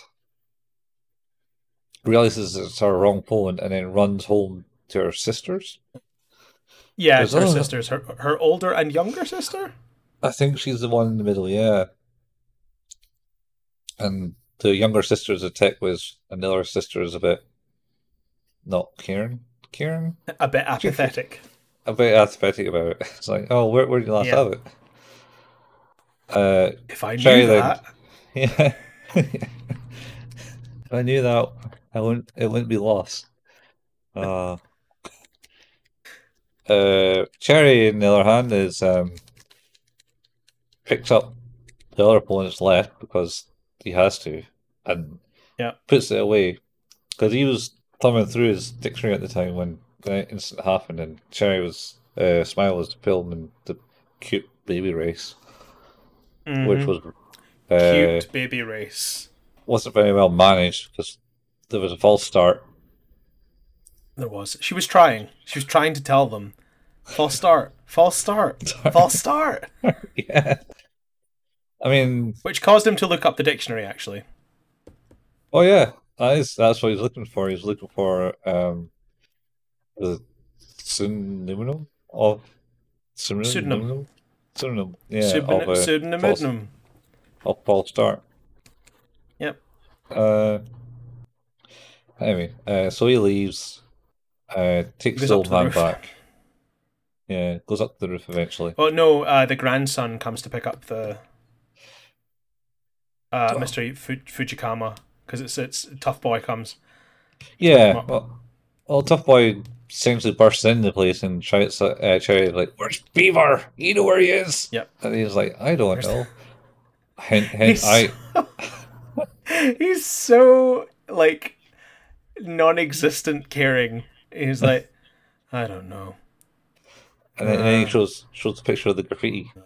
A: realizes it's her wrong phone, and then runs home to her sisters.
B: Yeah, it's her
A: other-
B: sisters. Her, her older and younger sister?
A: I think she's the one in the middle, yeah. And the younger sister is a tech whiz, and the other sister is a bit not caring. Caring?
B: A bit apathetic.
A: a bit apathetic about it. It's like, oh, where, where did you last
B: Yeah.
A: have it? Uh,
B: If I knew
A: Cherry then-
B: that.
A: Yeah. if I knew that, I wouldn't. It wouldn't be lost. Uh, uh, Cherry, on the other hand, is um, picks up the other opponent's left because he has to, and
B: Yeah.
A: puts it away because he was thumbing through his dictionary at the time when the incident happened, and Cherry was uh, Smile was filming the cute baby race, which
B: Mhm.
A: was uh,
B: cute baby race.
A: wasn't very well managed because there was a false start.
B: There was. She was trying. She was trying to tell them. False start. False start. False start.
A: yeah. I mean,
B: Which caused him to look up the dictionary, actually.
A: oh yeah, that is that's what he's looking for. He's looking for um the synonym of synonym
B: Pseudonym.
A: synonym yeah
B: Pseudonym-
A: of a false, of false start.
B: Yep.
A: Uh. Anyway, uh, so he leaves. Uh, takes the old
B: to the
A: man back. Yeah, goes up the roof eventually.
B: Oh no, uh, the grandson comes to pick up the uh,
A: Oh.
B: Mr. Fu- Fujikama because it's it's tough boy comes.
A: Yeah, well, well, Tough Boy essentially bursts into the place and shouts at uh, Cherry, like, Where's Beaver? You know where he is?
B: Yep.
A: And he's like, I don't
B: Where's-
A: know. Hint, hint,
B: He's
A: I.
B: He's so like non-existent caring. He's like, I don't know.
A: And then, and then he
B: Uh.
A: shows shows a picture of the graffiti. And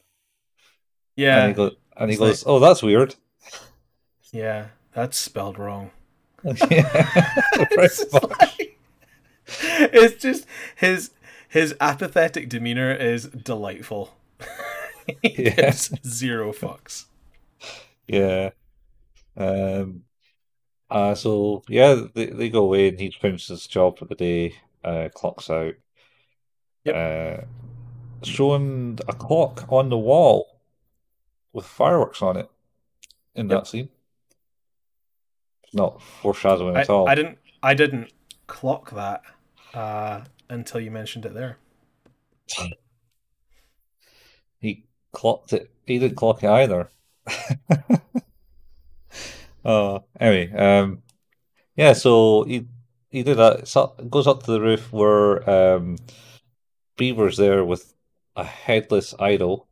B: Yeah,
A: he goes, and he goes Oh, that's weird.
B: yeah, that's spelled wrong.
A: yeah.
B: It's, just like- it's just his his apathetic demeanor is delightful. he
A: Yeah.
B: gives zero fucks.
A: Yeah. Um. Uh. So yeah, they they go away and he finishes his job for the day. Uh. Clocks out. Uh. Showing a clock on the wall with fireworks on it in
B: Yep.
A: that scene. Not foreshadowing
B: I,
A: at all.
B: I didn't I didn't clock that uh, until you mentioned it there.
A: He clocked it. He didn't clock it either. uh, anyway, um, yeah. So he he did that. Up, goes up to the roof where um, Beaver's there with a headless idol,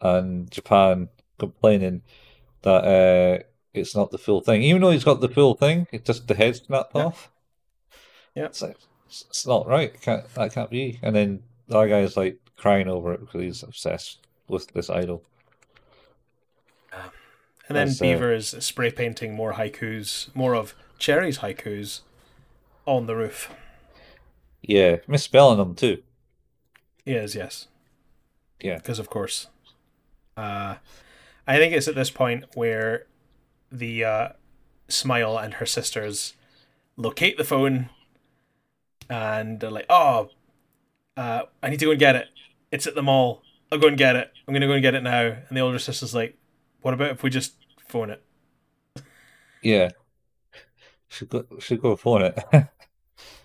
A: and Japan complaining that uh, it's not the full thing. Even though he's got the full thing, it's just the head's snapped
B: Yeah.
A: off.
B: Yeah.
A: It's like it's not right. It can't that can't be. And then the other guy's like crying over it because he's obsessed with this idol.
B: And then
A: That's, uh,
B: Beaver is spray painting more haikus, more of Cherry's haikus on the roof.
A: Yeah, misspelling them too.
B: He is, yes.
A: Yeah.
B: Because, of course. Uh, I think it's at this point where the uh, Smile and her sisters locate the phone and they're like, oh, uh, I need to go and get it. It's at the mall. I'll go and get it. I'm going to go and get it now. And the older sister's like, what about if we just phone it?
A: Yeah. Should go should go phone it.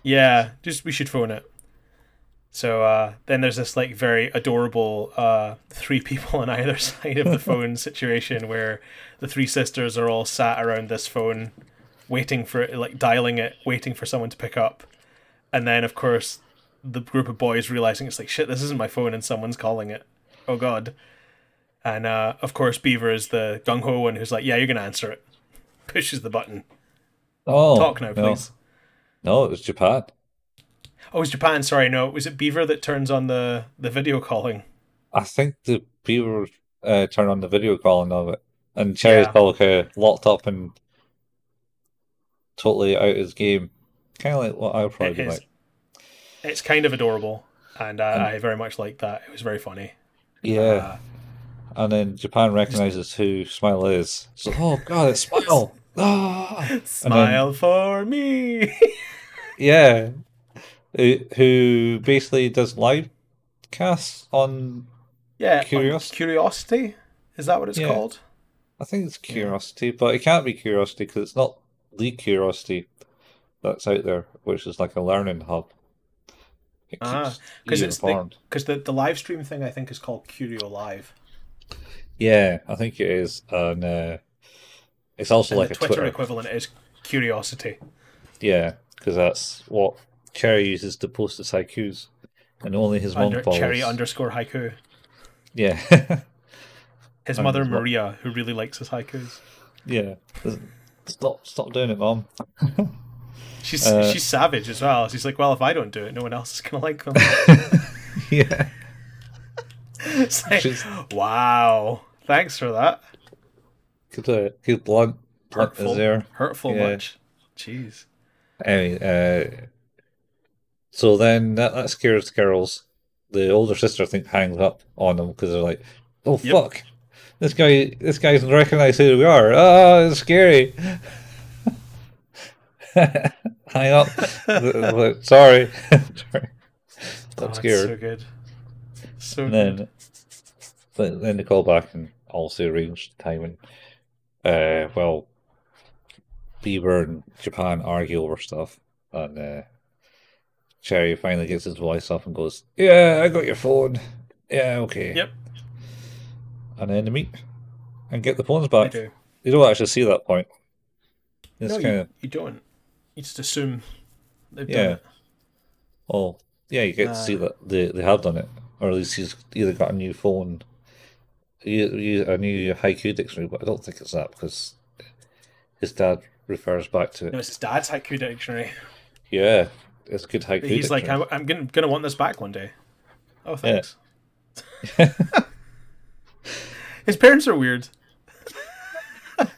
B: Yeah, just we should phone it. So uh, then there's this like very adorable uh, three people on either side of the phone situation where the three sisters are all sat around this phone, waiting for it, like dialing it, waiting for someone to pick up, and then of course the group of boys realizing it's like shit, this isn't my phone, and someone's calling it. Oh god. And uh, of course Beaver is the gung ho one who's like, yeah, you're gonna answer it. Pushes the button.
A: Oh
B: Talk now,
A: no.
B: please.
A: No, it was Japan.
B: Oh, it was Japan. Sorry, no. Was it Beaver that turns on the, the video calling?
A: I think the Beaver uh, turned on the video calling of it, and Cherry's
B: Yeah.
A: probably locked up and totally out of his game. Kind of like what I would probably
B: It
A: be like.
B: It's kind of adorable, and uh,
A: And-
B: I very much liked that. It was very funny.
A: Yeah,
B: Uh,
A: and then Japan recognizes who Smile is. So, oh god, it's Smile. Ah!
B: smile for me.
A: Yeah, who, basically does live casts on.
B: yeah. on Curiosity. Is that what it's
A: Yeah.
B: called?
A: I think it's Curiosity, but it can't be Curiosity because it's not the Curiosity that's out there, which is like a learning hub. It
B: Ah, Because it's the because the, the live stream thing I think is called Curio Live.
A: Yeah, I think it is. And uh, It's also
B: And
A: like a
B: Twitter,
A: Twitter.
B: equivalent is curiosity.
A: Yeah, because that's what Cherry uses to post his haikus, and only his mom
B: Under,
A: follows.
B: cherry underscore haiku.
A: Yeah,
B: His
A: And
B: mother
A: his
B: Maria, who really likes his haikus.
A: yeah. Stop, stop doing it, mom.
B: She's
A: Uh,
B: she's savage as well. She's like, well, if I don't do it, no one else is gonna like them.
A: yeah.
B: like,
A: She's-
B: wow, thanks for that.
A: Good, uh, good blunt
B: Hurtful,
A: is there.
B: hurtful
A: Yeah.
B: much. Jeez.
A: Anyway, uh, so then that, that scares the girls. The older sister, I think, hangs up on them because they're like, "Oh
B: Yep.
A: fuck, this guy, this guy doesn't recognize who we are. Oh, it's scary." Hang up. Sorry, sorry.
B: Oh, it's
A: scared.
B: so good. So
A: And
B: good.
A: then, then, then they call back and also arrange the timing. Uh, well, Beaver and Japan argue over stuff, and uh, Cherry finally gets his voice off and goes, "Yeah, I got your phone. Yeah, okay."
B: Yep,
A: And then they meet and get the phones back.
B: do.
A: You don't actually see that point. It's
B: no,
A: kind
B: you, you don't. You just assume they've
A: Yeah.
B: done it.
A: oh yeah, you get to see
B: Uh,
A: that they they have done it, or at least he's either got a new phone, you- you- a new haiku dictionary, but I don't think it's that because his dad refers back to it.
B: No, it's his dad's haiku dictionary.
A: Yeah, it's a good haiku.
B: He's like. I'm, I'm gonna, gonna want this back one day. Oh, thanks. his parents are weird.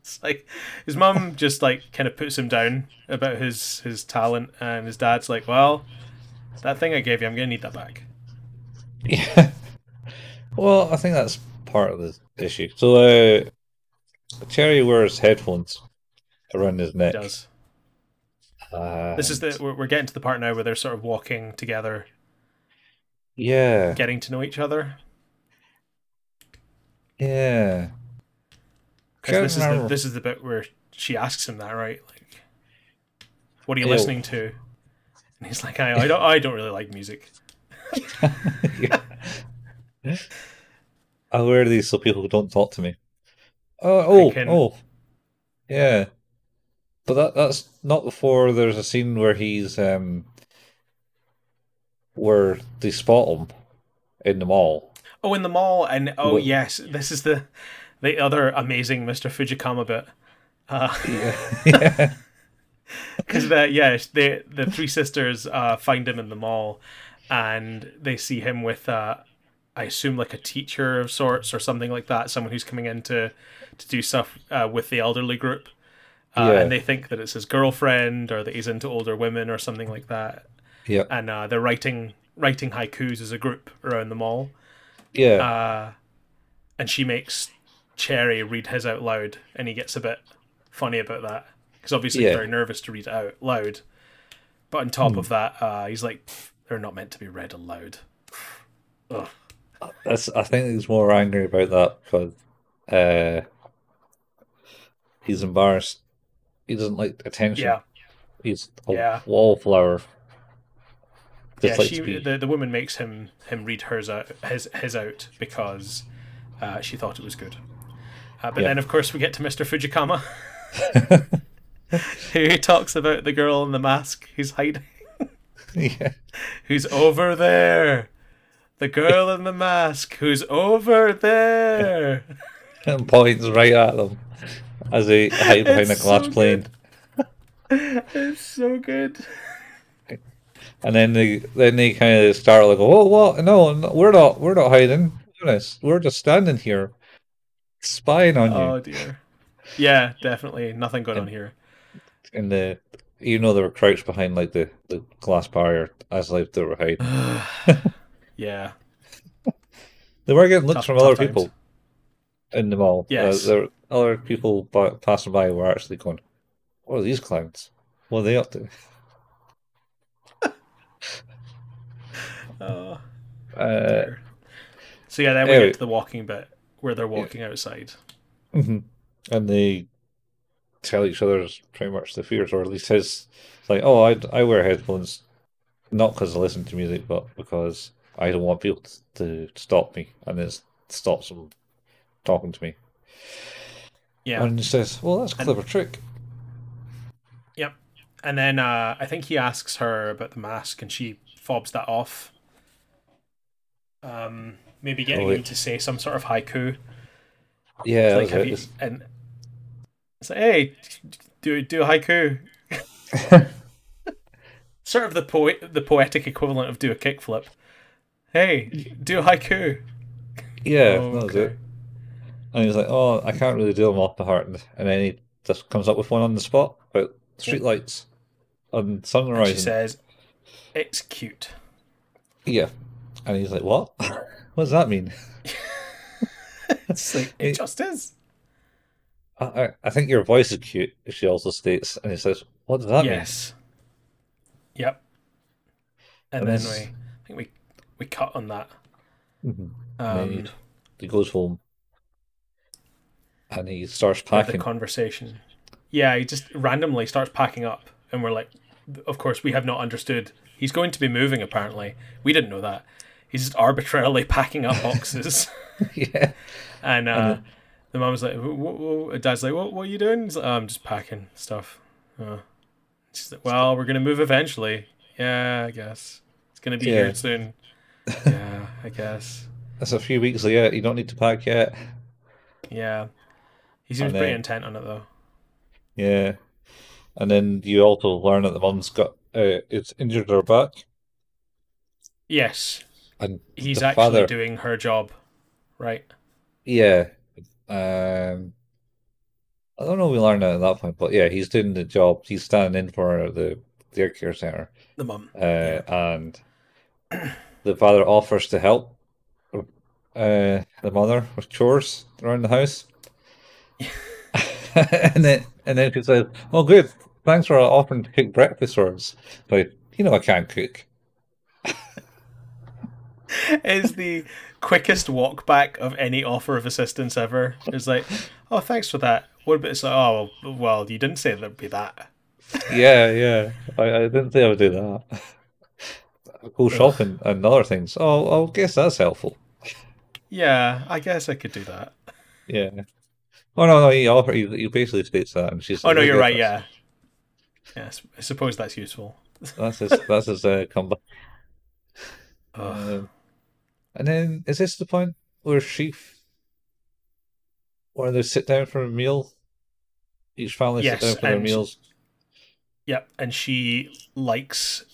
B: it's like his mum just like kind of puts him down about his his talent, and his dad's like, "Well, that thing I gave you, I'm gonna need that back."
A: Yeah. Well, I think that's part of the issue. So, uh, Cherry wears headphones around his
B: He
A: neck.
B: does.
A: Uh,
B: This is the we're, we're getting to the part now where they're sort of walking together,
A: yeah,
B: getting to know each other.
A: yeah.
B: Because this is the
A: remember.
B: this is the bit where she asks him that, right? Like, what are you
A: Ew.
B: listening to? And he's like, I, I don't I don't really like music.
A: I wear these so people don't talk to me. Uh, oh,
B: can-
A: oh, yeah. But that that's not before there's a scene where he's um where they spot him in the mall.
B: Oh, in the mall, and oh yes, this is the the other amazing Mr. Fujikama bit.
A: Yeah, yeah,
B: Because yeah, the the three sisters uh, find him in the mall, and they see him with uh, I assume like a teacher of sorts or something like that, someone who's coming in to to do stuff uh, with the elderly group. Uh,
A: Yeah.
B: And they think that it's his girlfriend or that he's into older women or something like that.
A: yeah,
B: And uh, they're writing writing haikus as a group around the mall.
A: yeah.
B: Uh, and she makes Cherry read his out loud, and he gets a bit funny about that because obviously
A: Yeah.
B: he's very nervous to read it out loud. But on top of that, uh, he's like, "They're not meant to be read aloud." Ugh.
A: That's, I think he's more angry about that because uh, he's embarrassed. He doesn't like attention.
B: Yeah,
A: He's a
B: Yeah.
A: wallflower. Just
B: yeah. She, the the woman makes him him read hers out, his his out because uh, she thought it was good. Uh, but
A: Yeah.
B: then, of course, we get to Mr. Fujikama, who talks about the girl in the mask who's hiding.
A: yeah.
B: who's over there. The girl in the mask who's over there.
A: and points right at them as they hide behind a glass
B: so
A: plane.
B: It's so good.
A: And then they then they kind of start like, "Oh, what? No, no, we're not. We're not hiding. Honest, we're just standing here, spying on you.
B: Oh dear. Yeah, definitely nothing going on here.
A: And the even though they were crouched behind like the, the glass barrier as like they were hiding,
B: Yeah.
A: they were getting looks
B: Tough-
A: from
B: tough
A: other
B: times.
A: people in the mall.
B: Yes.
A: uh, there other people by, passing by were actually going, "What are these clowns? What are they up to?"
B: Oh,
A: Uh.
B: So yeah, then we
A: anyway.
B: get to the walking bit where they're walking outside.
A: Mhm. And they tell each other's pretty much the fears, or at least his. Like, oh, I, I wear headphones, not because I listen to music, but because I don't want people to, to stop me, and it stops them talking to me.
B: Yeah.
A: And he says, "Well, that's a
B: And-
A: clever trick."
B: Yep. And then uh, I think he asks her about the mask, and she fobs that off. Um, maybe getting
A: Oh,
B: him to say some sort of haiku.
A: Yeah,
B: like,
A: that's
B: have
A: it.
B: you, and it's like, hey, do do a haiku. sort of the poet, the poetic equivalent of do a kickflip. Hey, do a haiku.
A: yeah,
B: Oh,
A: that was
B: okay.
A: it. And he's like, "Oh, I can't really do them off the heart," and and then he just comes up with one on the spot about streetlights and
B: And
A: sunrise.
B: she says, "It's cute."
A: Yeah, and he's like, "What? what does that mean?"
B: It's like it
A: It-
B: just is.
A: I, I, think your voice is cute. She also states, and he says, "What does that mean?
B: yes. Yep. And
A: And
B: then we, I think we, we cut on that.
A: mean?" Mhm. And
B: Um,
A: he, goes home, and he starts
B: have the
A: packing.
B: conversation. Yeah, he just randomly starts packing up, and we're like, of course, we have not understood. He's going to be moving. Apparently, we didn't know that. He's just arbitrarily packing up boxes,
A: yeah,
B: and uh,
A: And
B: the mom's like, "Wh- wh- wh-" "Dad's like, what? What are you doing?" He's like, oh, "I'm just packing stuff." Uh, she's like, "Well, we're gonna move eventually." Yeah, I guess it's gonna be
A: Yeah.
B: here soon. Yeah, I guess.
A: That's a few weeks yet. You don't need to pack yet.
B: Yeah, he seems
A: And
B: pretty
A: then-
B: intent on it though.
A: Yeah, and then you also learn that the mum's got uh, it's injured her back,
B: Yes,
A: and
B: he's actually
A: father-
B: doing her job, right?
A: Yeah. Um, I don't know if we learned that at that point, but yeah, he's doing the job. He's standing in for the daycare center,
B: The mum.
A: uh, and the father offers to help uh, the mother with chores around the house. and then and then she says, "Oh, good. Thanks for offering to cook breakfast for us." But you know, I can't cook.
B: is the quickest walk back of any offer of assistance ever. It's like, oh, thanks for that. What about it's like, oh, well, you didn't say there'd be that.
A: Yeah, yeah. I, I didn't think I would do that. Go shopping and other things. Oh, I guess that's helpful.
B: Yeah, I guess I could do that.
A: Yeah. Oh no, no. He offer he, he basically states that, and she's
B: Oh
A: like,
B: no, you're right.
A: that's-
B: Yeah. Yes, I suppose that's useful.
A: That's his. That's his uh, comeback. Um, and then is this the point where Sheaf, where they sit down for a meal? Each family
B: Yes,
A: sit down for their meals.
B: Yep, and she likes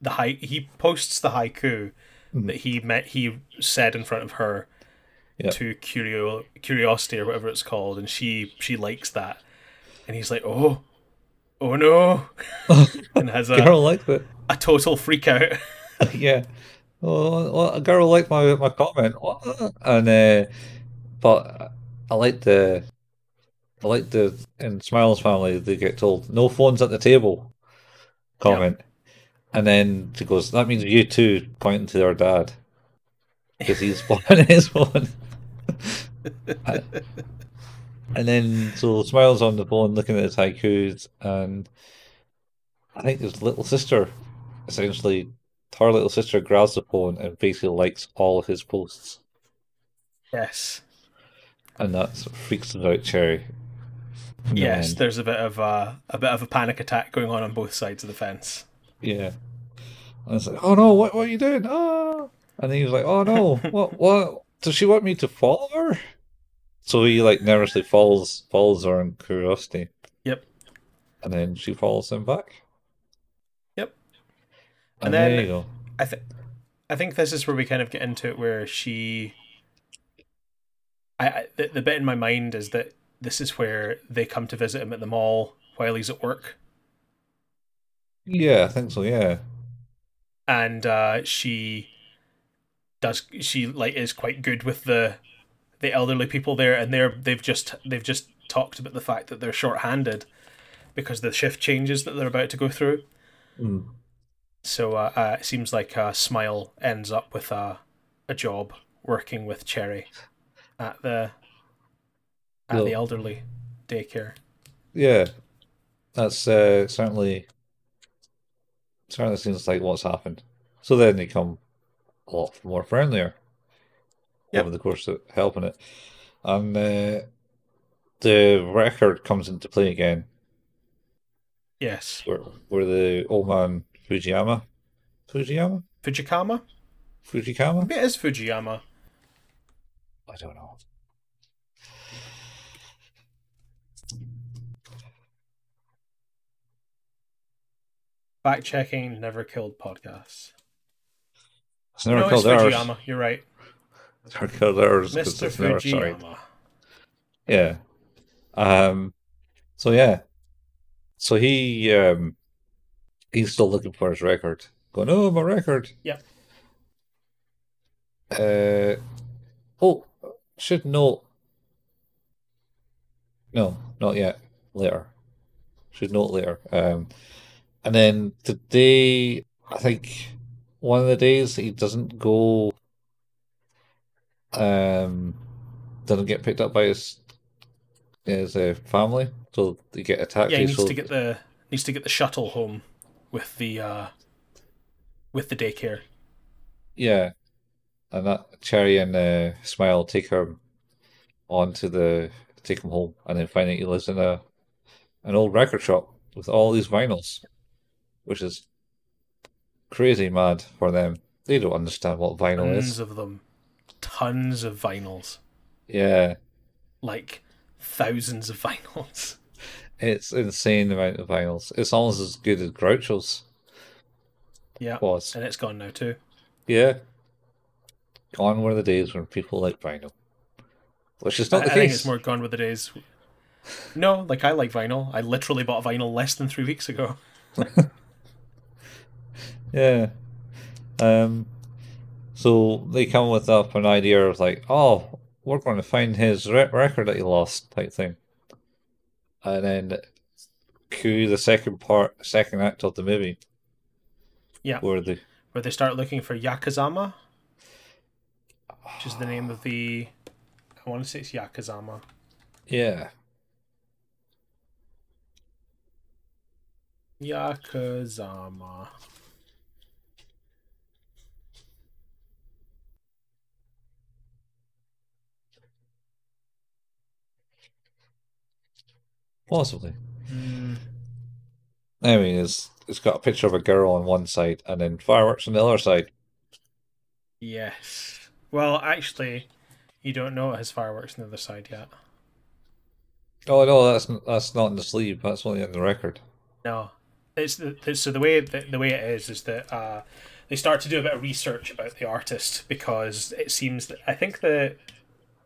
B: the hai. He posts the haiku
A: Mhm.
B: that he met. He said in front of her
A: Yeah.
B: to curio curiosity or whatever it's called, and she she likes that, and he's like, oh, oh no, and has a,
A: girl liked it.
B: a total freak out.
A: yeah. Oh, well, a girl liked my my comment, and uh, but I like the, I like the in Smiles family they get told no phones at the table, comment, and then she goes that means you two pointing to their dad because he's on his phone. and then so Smiles on the phone looking at his haikus, and I think his little sister essentially her little sister grabs the phone and basically likes all of his posts,
B: yes,
A: and that freaks out Cherry.
B: yes. There's a bit of uh, a bit of a panic attack going on on both sides of the fence.
A: Yeah. And it's like, oh no, what, what are you doing? Ah! And then he was like, oh no, what, what? Does she want me to follow her? So he like nervously follows follows her in curiosity.
B: Yep.
A: And then she follows him back.
B: Yep.
A: And,
B: And then-. I think I think this is where we kind of get into it where she I, I the, the bit in my mind is that this is where they come to visit him at the mall while he's at work
A: Yeah, I think so. Yeah.
B: and uh she does she like is quite good with the the elderly people there and they're they've just they've just talked about the fact that they're short-handed because the shift changes that they're about to go through
A: Mm.
B: So uh, uh, it seems like uh, Smile ends up with a a job working with Cherry at the at the elderly daycare.
A: Yeah, that's uh, certainly certainly seems like what's happened. So then they come a lot more friendlier
B: Yep.
A: over the course of helping it, and uh, the record comes into play again.
B: Yes.
A: Where where the old man Fujiyama, Fujiyama,
B: Fujikama.
A: Fujikama.
B: Maybe it is Fujiyama.
A: I don't know.
B: Fact checking never killed podcasts.
A: It's never
B: no,
A: killed
B: it's
A: ours.
B: Fujiyama. You're right.
A: It's never killed ours.
B: Mr.
A: it's never tried.
B: Fujiyama.
A: Yeah. Um. So yeah. So he um. He's still looking for his record. Going, oh, my record.
B: Yeah.
A: Uh. Oh, should note. No, not yet. Later. Should note later. Um. And then today, I think one of the days he doesn't go. Um. Doesn't get picked up by his his uh, family, so they get attacked.
B: Yeah, he needs
A: so
B: to get the needs to get the shuttle home with the uh with the daycare.
A: yeah, and that Cherry and uh, Smile take him on to the take him home, and then find out he lives in a an old record shop with all these vinyls, which is crazy mad for them. They don't understand what vinyl
B: Tons
A: is.
B: Tons of them. Tons of vinyls.
A: Yeah,
B: Like thousands of vinyls.
A: it's insane amount of vinyls. It's almost as good as Groucho's
B: Yeah.
A: was.
B: And it's gone now too.
A: Yeah. Gone were the days when people like vinyl. Which is
B: I,
A: not the
B: I think
A: case.
B: it's more gone with the days. No, like I like vinyl. I literally bought vinyl less than three weeks ago.
A: Yeah. Um so they come with up an idea of like, oh, we're going to find his re- record that he lost type thing. And then cue the second part, second act of the movie.
B: Yeah.
A: Where they
B: Where they start looking for Yakuzama, which is the name of the. I want to say it's Yakuzama.
A: yeah.
B: Yakuzama.
A: Possibly.
B: Mm,
A: I mean, it's it's got a picture of a girl on one side and then fireworks on the other side.
B: yes. Well, actually, you don't know it has fireworks on the other side yet.
A: Oh no, that's that's not in the sleeve. That's only in the record.
B: No, it's the, so the way the, the way it is is that uh, they start to do a bit of research about the artist because it seems that I think the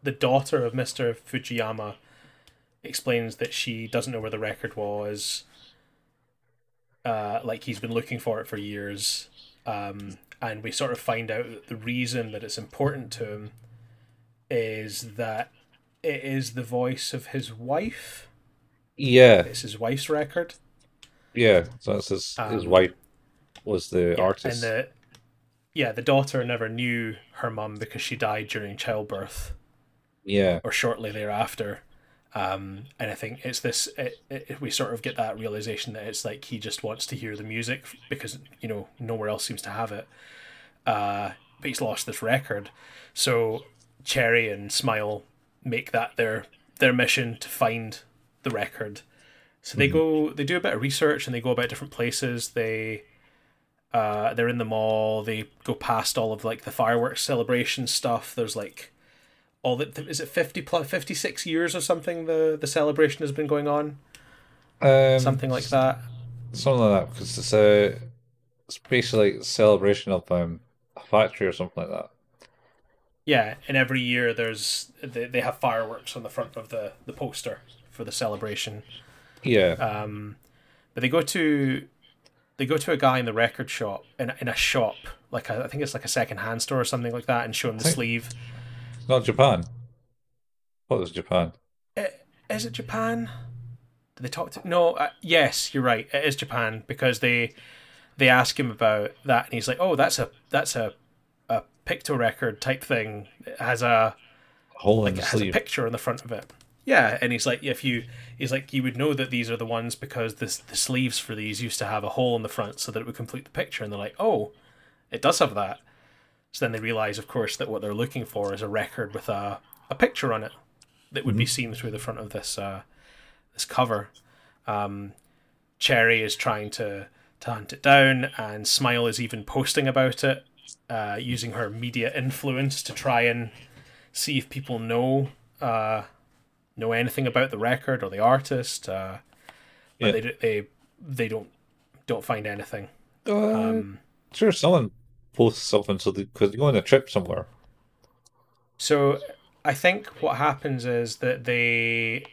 B: the daughter of Mister Fujiyama explains that she doesn't know where the record was. Uh, like he's been looking for it for years, um, and we sort of find out that the reason that it's important to him is that it is the voice of his wife.
A: Yeah,
B: It's his wife's record.
A: yeah. So that's his his
B: Um,
A: wife was the
B: Yeah,
A: artist.
B: And the yeah, the daughter never knew her mum because she died during childbirth
A: Yeah,
B: or shortly thereafter. Um, and I think it's this. It, it, we sort of get that realization that it's like he just wants to hear the music because you know nowhere else seems to have it. Uh, but he's lost this record, so Cherry and Smile make that their their mission to find the record. So they go, they do a bit of research and they go about different places. They uh, they're in the mall. They go past all of like the fireworks celebration stuff. There's like all the is it 50 plus 56 years or something the the celebration has been going on?
A: Um,
B: something like that.
A: something like that because it's a it's basically like a celebration of um a factory or something like that.
B: yeah and every year there's they, they have fireworks on the front of the the poster for the celebration.
A: Yeah,
B: um but they go to they go to a guy in the record shop in, a- in a shop like a, I think it's like a second hand store or something like that and show him the sleeve
A: it's not Japan. What was Japan?
B: Eh, is it Japan? Did they talk to? No. Uh, yes, you're right. It is Japan because they they ask him about that, and he's like, "Oh, that's a that's a a picto record type thing. It has a
A: hole in
B: like
A: the
B: it has a picture on the front of it." Yeah, and he's like, if you, he's like, you would know that these are the ones because the the sleeves for these used to have a hole in the front so that it would complete the picture, and they're like, oh, it does have that. So then they realize, of course, that what they're looking for is a record with a a picture on it. that would be seen through the front of this uh, this cover. Um, Cherry is trying to to hunt it down, and Smile is even posting about it, uh, using her media influence to try and see if people know uh, know anything about the record or the artist. Uh, but
A: Yeah.
B: they they they don't don't find anything.
A: Uh,
B: Um,
A: sure, someone posts something so because they go on a trip somewhere.
B: So I think what happens is that they,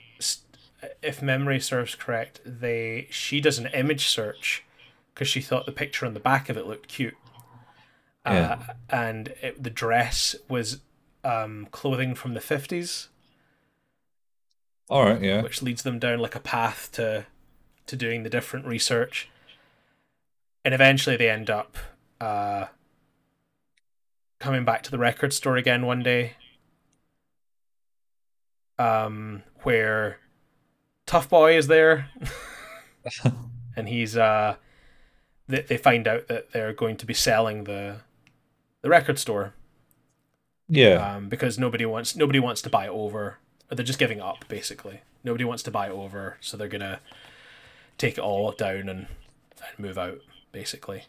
B: if memory serves correct, they she does an image search because she thought the picture on the back of it looked cute,
A: Yeah.
B: uh, and it, the dress was um, clothing from the fifties,
A: All right, yeah,
B: which leads them down like a path to to doing the different research, and eventually they end up. Uh, coming back to the record store again one day um where tough boy is there. And he's uh they, they find out that they're going to be selling the the record store.
A: Yeah,
B: um because nobody wants nobody wants to buy it over. Or they're just giving up basically. Nobody wants to buy it over so they're gonna take it all down and, and move out basically.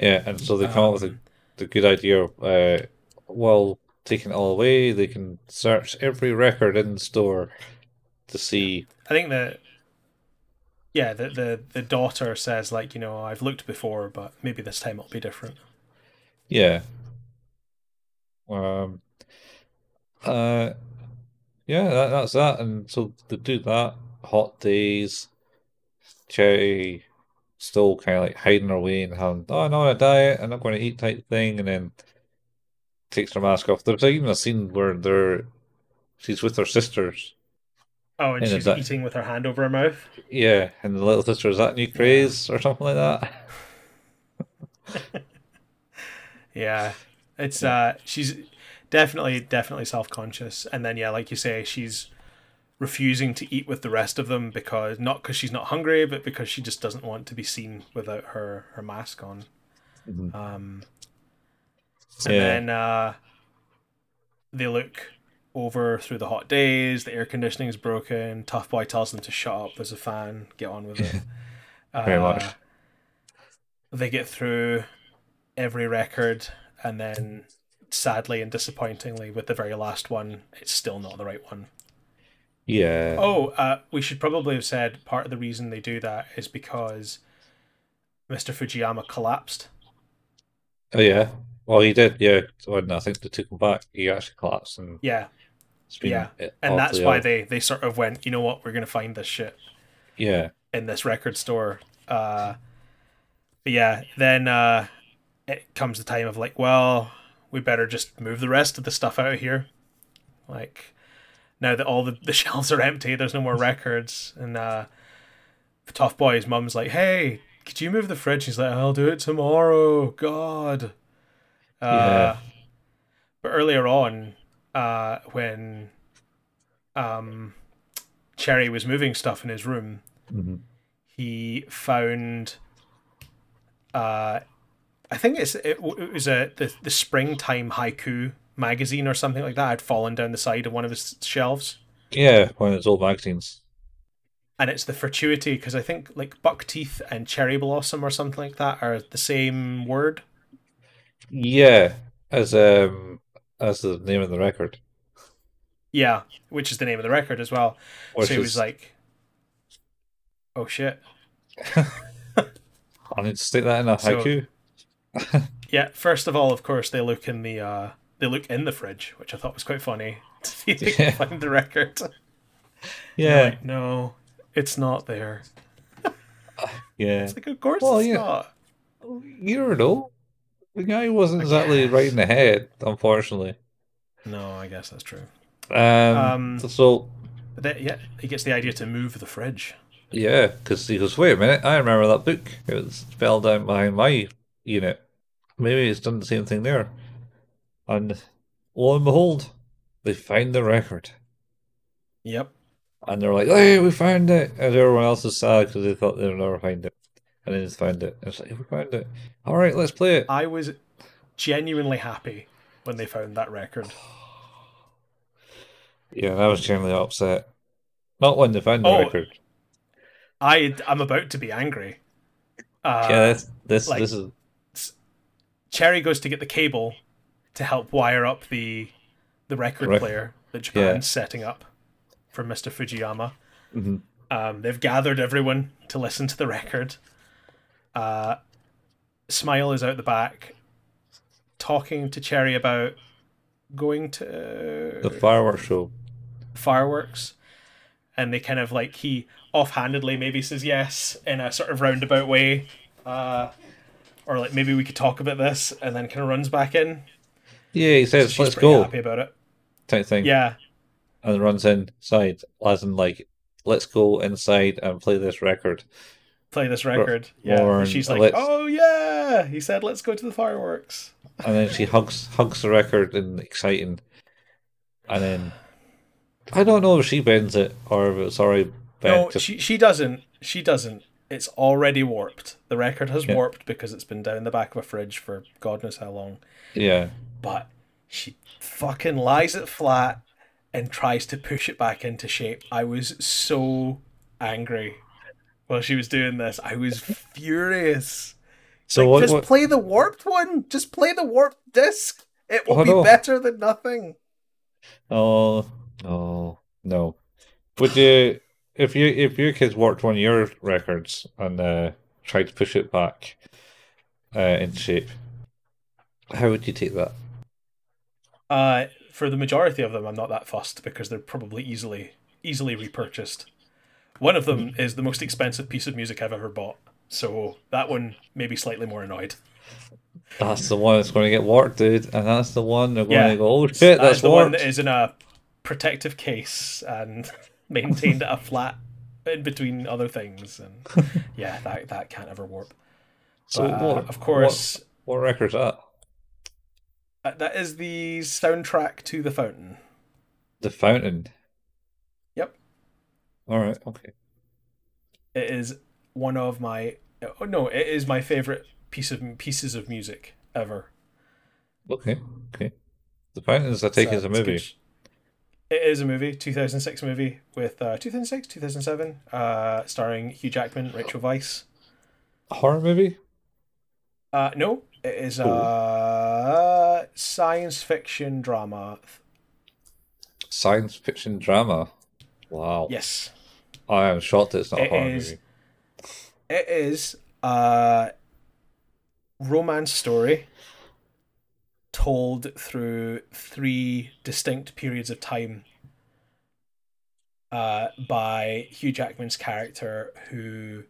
A: Yeah. And so they come up with
B: Um,
A: the, good idea. Of, uh, well, taking it all away, they can search every record in the store to see.
B: I think that yeah, the, the the daughter says like, you know, I've looked before, but maybe this time it'll be different.
A: Yeah. Um. Uh. Yeah, that, that's that, and so they do that. Hot days. Cherry still kind of like hiding her way and having, oh, I'm on a diet, I'm not going to eat type thing, and then takes her mask off. There's even a scene where they're she's with her sisters.
B: Oh, and
A: In a
B: she's eating with her hand over her mouth.
A: Yeah, and the little sister is that new craze or something like that.
B: Yeah. It's uh she's definitely definitely self-conscious and then yeah, like you say, she's refusing to eat with the rest of them because not because she's not hungry, but because she just doesn't want to be seen without her her mask on.
A: Mhm.
B: Um and
A: Yeah.
B: then uh they look over through the hot days, the air conditioning is broken, Tough Boy tells them to shut up, there's a fan, get on with it.
A: Very much.
B: Uh, They get through every record and then sadly and disappointingly with the very last one, it's still not the right one.
A: Yeah.
B: Oh, uh, we should probably have said part of the reason they do that is because Mr. Fujiyama collapsed.
A: Oh, yeah. Well, he did, yeah. When I think they took him back, he actually collapsed and
B: Yeah, Yeah,
A: uh,
B: and that's why
A: ill.
B: they they sort of went, you know what, we're gonna find this shit
A: Yeah.
B: in this record store. Uh, but yeah, then uh, it comes the time of like, well, we better just move the rest of the stuff out of here. Like now that all the, the shelves are empty, there's no more records, and uh, the tough boy's mum's like, hey, could you move the fridge? He's like, I'll do it tomorrow. God. Uh,
A: Yeah.
B: But earlier on, uh, when um, Cherry was moving stuff in his room,
A: Mhm.
B: he found uh I think it's it, it was a the, the springtime haiku magazine or something like that had fallen down the side of one of his shelves
A: Yeah, one of his old magazines.
B: and it's the fortuity because I think like buck teeth and cherry blossom or something like that are the same word
A: Yeah, as um as the name of the record.
B: yeah which is the name of the record as well
A: Which
B: so he was
A: is-
B: like oh shit
A: I need to stick that in a
B: So-
A: haiku.
B: yeah first of all of course they look in the uh they look in the fridge which I thought was quite funny to see if they
A: Yeah.
B: can find the record
A: yeah,
B: Like, no, it's not there.
A: yeah.
B: It's like, of course
A: Well,
B: it's
A: yeah.
B: not.
A: You don't know, the guy wasn't exactly right in the head, unfortunately.
B: No, I guess that's true.
A: Um,
B: Um,
A: so
B: But then, yeah, he gets the idea to move the fridge.
A: yeah, because he goes, wait a minute, I remember that book. It was fell down behind my unit. Maybe it's done the same thing there. And lo and behold, they find the record.
B: Yep.
A: And they're like, hey, we found it. And everyone else is sad because they thought they'd never find it. And then they found it. And it's like, we found it. All right, let's play it.
B: I was genuinely happy when they found that record.
A: Yeah, I was genuinely upset. Not when they found the
B: Oh.
A: record.
B: I I'm about to be angry. Uh,
A: yeah, this this,
B: like-
A: this is
B: Cherry goes to get the cable to help wire up the the record player that Japan's setting up for Mr. Fujiyama.
A: mhm.
B: Um, they've gathered everyone to listen to the record. Uh, Smile is out the back, talking to Cherry about going to
A: the fireworks show.
B: fireworks, and they kind of like he offhandedly maybe says yes in a sort of roundabout way, uh, or like maybe we could talk about this, and then kind of runs back in.
A: Yeah, he says,
B: she's
A: "Let's go,"
B: Happy about it.
A: type thing,
B: Yeah,
A: and runs inside, as in like, "Let's go inside and play this record."
B: play this record. Yeah,
A: Lauren,
B: and she's like,
A: let's-
B: "Oh yeah," he said, "Let's go to the fireworks."
A: And then she hugs hugs the record and exciting, and then I don't know if she bends it or if it's already bent.
B: No,
A: just-
B: she she doesn't. She doesn't. It's already warped. The record has
A: Yeah.
B: warped because it's been down the back of a fridge for God knows how long.
A: yeah,
B: But she fucking lies it flat and tries to push it back into shape. I was so angry while she was doing this. I was furious.
A: So
B: Like,
A: what?
B: just
A: what
B: play the warped one. Just play the warped disc. It will
A: Oh,
B: be
A: no.
B: better than nothing.
A: oh, no, no. Would you, if you if your kids worked one of your records and uh, tried to push it back uh, into shape, how would you take that?
B: Uh, for the majority of them, I'm not that fussed because they're probably easily easily repurchased. One of them is the most expensive piece of music I've ever bought, so that one may be slightly more annoyed.
A: That's the one that's going to get warped, dude, and that's the one they're going
B: Yeah.
A: to go, oh shit, that's
B: is the one that is in a protective case and maintained at a flat in between other things, and yeah, that that can't ever warp.
A: So
B: But, uh,
A: what?
B: of course,
A: what, what record's that?
B: Uh, that is the soundtrack to the Fountain.
A: The Fountain.
B: Yep.
A: All right. Okay.
B: It is one of my oh no, it is my favorite piece of pieces of music ever.
A: Okay. Okay. The Fountain is I take,
B: So
A: is a
B: good
A: movie.
B: It is a movie, 2006 movie with uh, 2006, 2007, uh, starring Hugh Jackman, Rachel Weisz.
A: A horror movie?
B: Uh, no, it is science fiction drama.
A: Science fiction drama. Wow.
B: Yes,
A: I am shocked that it's not a horror
B: is-
A: movie.
B: it is a romance story told through three distinct periods of time uh, by Hugh Jackman's character who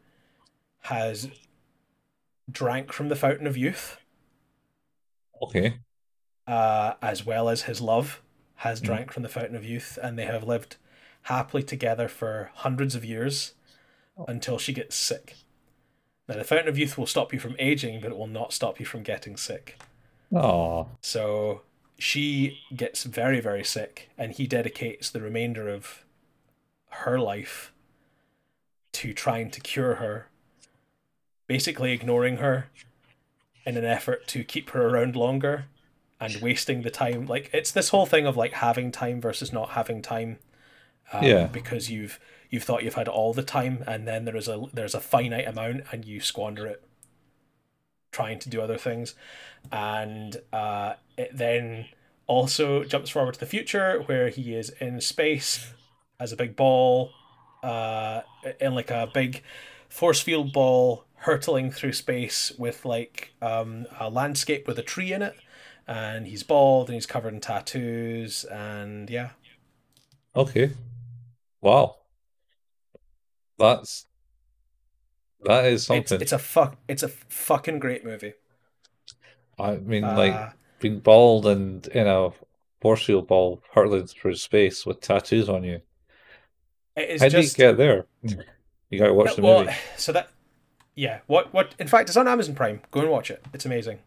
B: has drank from the fountain of youth
A: Okay.
B: Uh, as well as his love has
A: Mhm.
B: drank from the fountain of youth and they have lived happily together for hundreds of years until she gets sick now the fountain of youth will stop you from aging but it will not stop you from getting sick
A: Oh.
B: so she gets very very sick and he dedicates the remainder of her life to trying to cure her basically ignoring her in an effort to keep her around longer and wasting the time. Like it's this whole thing of like having time versus not having time um,
A: Yeah.
B: because you've you've thought you've had all the time and then there is a there's a finite amount and you squander it trying to do other things. And uh, it then also jumps forward to the future where he is in space as a big ball uh, in like a big force field ball hurtling through space with like um, a landscape with a tree in it and he's bald and he's covered in tattoos and yeah
A: Okay. Wow. That's that is something.
B: it's a fuck it's a fucking great movie
A: I mean,
B: Uh,
A: like being bald and in a force field ball hurtling through space with tattoos on you.
B: it is
A: How do you
B: just
A: get there? You gotta watch the
B: well,
A: movie.
B: so that yeah, what what in fact it's on Amazon Prime. Go and watch it. It's amazing.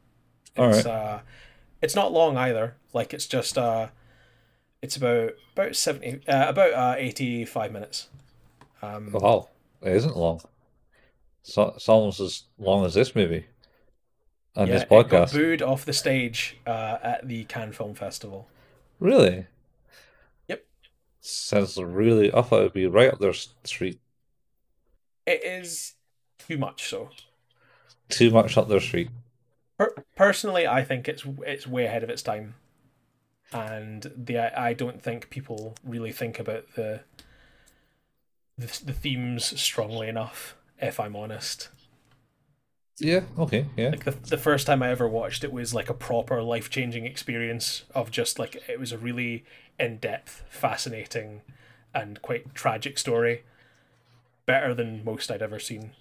A: All
B: It's
A: right.
B: uh it's not long either. Like it's just uh it's about about 70 uh, about uh 85 minutes. Um
A: Wow, it isn't long. So, it's almost as long as this movie and
B: yeah,
A: this
B: it got
A: podcast.
B: booed off the stage uh at the Cannes Film Festival.
A: Really?
B: Yep.
A: sounds really. I thought it'd be right up their street.
B: It is too much so.
A: Too much up their street.
B: Per- personally, I think it's it's way ahead of its time, and the I don't think people really think about the the, the themes strongly enough. If I'm honest.
A: Yeah. Okay. Yeah.
B: Like the the first time I ever watched it was like a proper life changing experience of just like it was a really in depth, fascinating, and quite tragic story. Better than most I'd ever seen,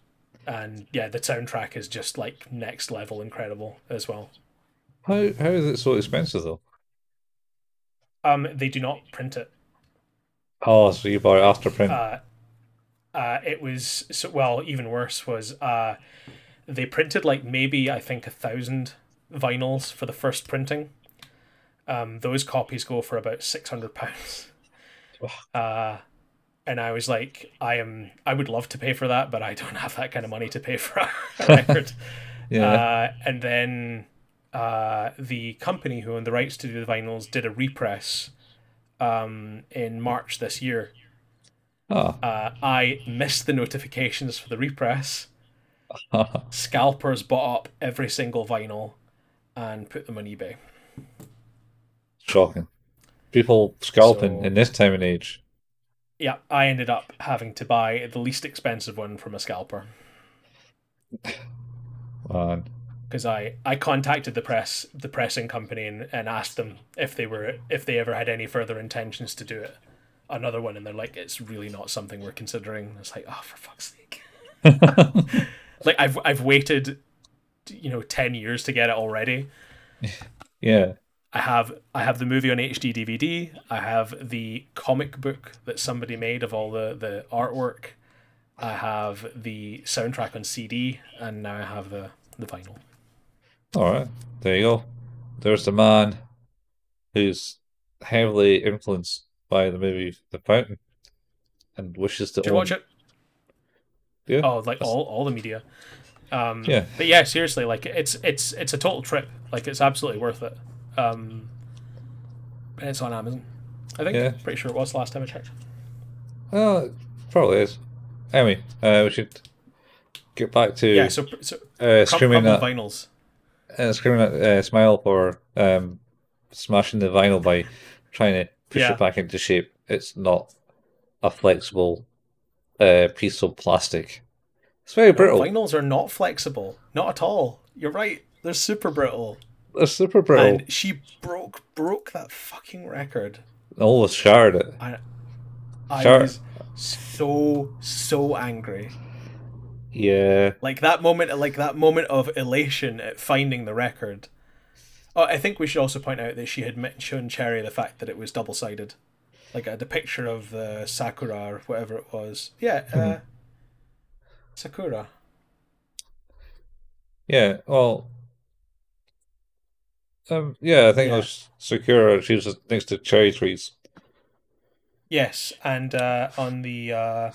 B: and yeah, the soundtrack is just like next level incredible as well.
A: How how is it so expensive though?
B: Um, they do not print it.
A: Oh, so you bought it after print?
B: Uh, uh, it was so well. Even worse was uh, they printed like maybe I think a thousand vinyls for the first printing. Um, those copies go for about six hundred pounds. Uh, and I was like, I am, I would love to pay for that, but I don't have that kind of money to pay for a record.
A: yeah.
B: Uh, and then uh, the company who owned the rights to do the vinyls did a repress um, in March this year.
A: oh.
B: Uh, I missed the notifications for the repress. Scalpers bought up every single vinyl and put them on eBay.
A: Shocking. People scalping
B: So-
A: in this time and age.
B: Yeah, I ended up having to buy the least expensive one from a scalper because I, I contacted the press the pressing company and, and asked them if they were if they ever had any further intentions to do it another one and they're like it's really not something we're considering. It's like oh for fuck's sake. like I've I've waited you know 10 years to get it already.
A: Yeah.
B: I have I have the movie on HD DVD. I have the comic book that somebody made of all the the artwork. I have the soundtrack on CD, and now I have the the vinyl.
A: All right. There you go. There's the man who's heavily influenced by the movie The Fountain and wishes to
B: Did you watch it?
A: Yeah.
B: Oh, like all all the media. Um,
A: Yeah.
B: But yeah, seriously, like it's it's it's a total trip. Like it's absolutely worth it. Um, and it's on Amazon. I think.
A: Yeah.
B: Pretty sure it was last time I checked.
A: Well, it probably is. Anyway, uh, we should get back to
B: Yeah. So so
A: uh, screaming at
B: vinyls.
A: uh, screaming at uh, Smile for um, smashing the vinyl by trying to push
B: Yeah.
A: it back into shape. It's not a flexible uh, piece of plastic. It's very brittle.
B: vinyls are not flexible. Not at all. You're right. They're super brittle.
A: It's super brittle.
B: And she broke broke that fucking record.
A: Almost shattered it.
B: I
A: Sure.
B: was so so angry.
A: Yeah.
B: Like that moment, like that moment of elation at finding the record. Oh, I think we should also point out that she had shown Cherry the fact that it was double sided, like uh, the picture of the Sakura or whatever it was. Yeah, uh, Sakura.
A: Yeah. Well. Um. Yeah, I think
B: Yeah.
A: it was Sakura. She was next to cherry trees.
B: Yes, and uh, on the uh,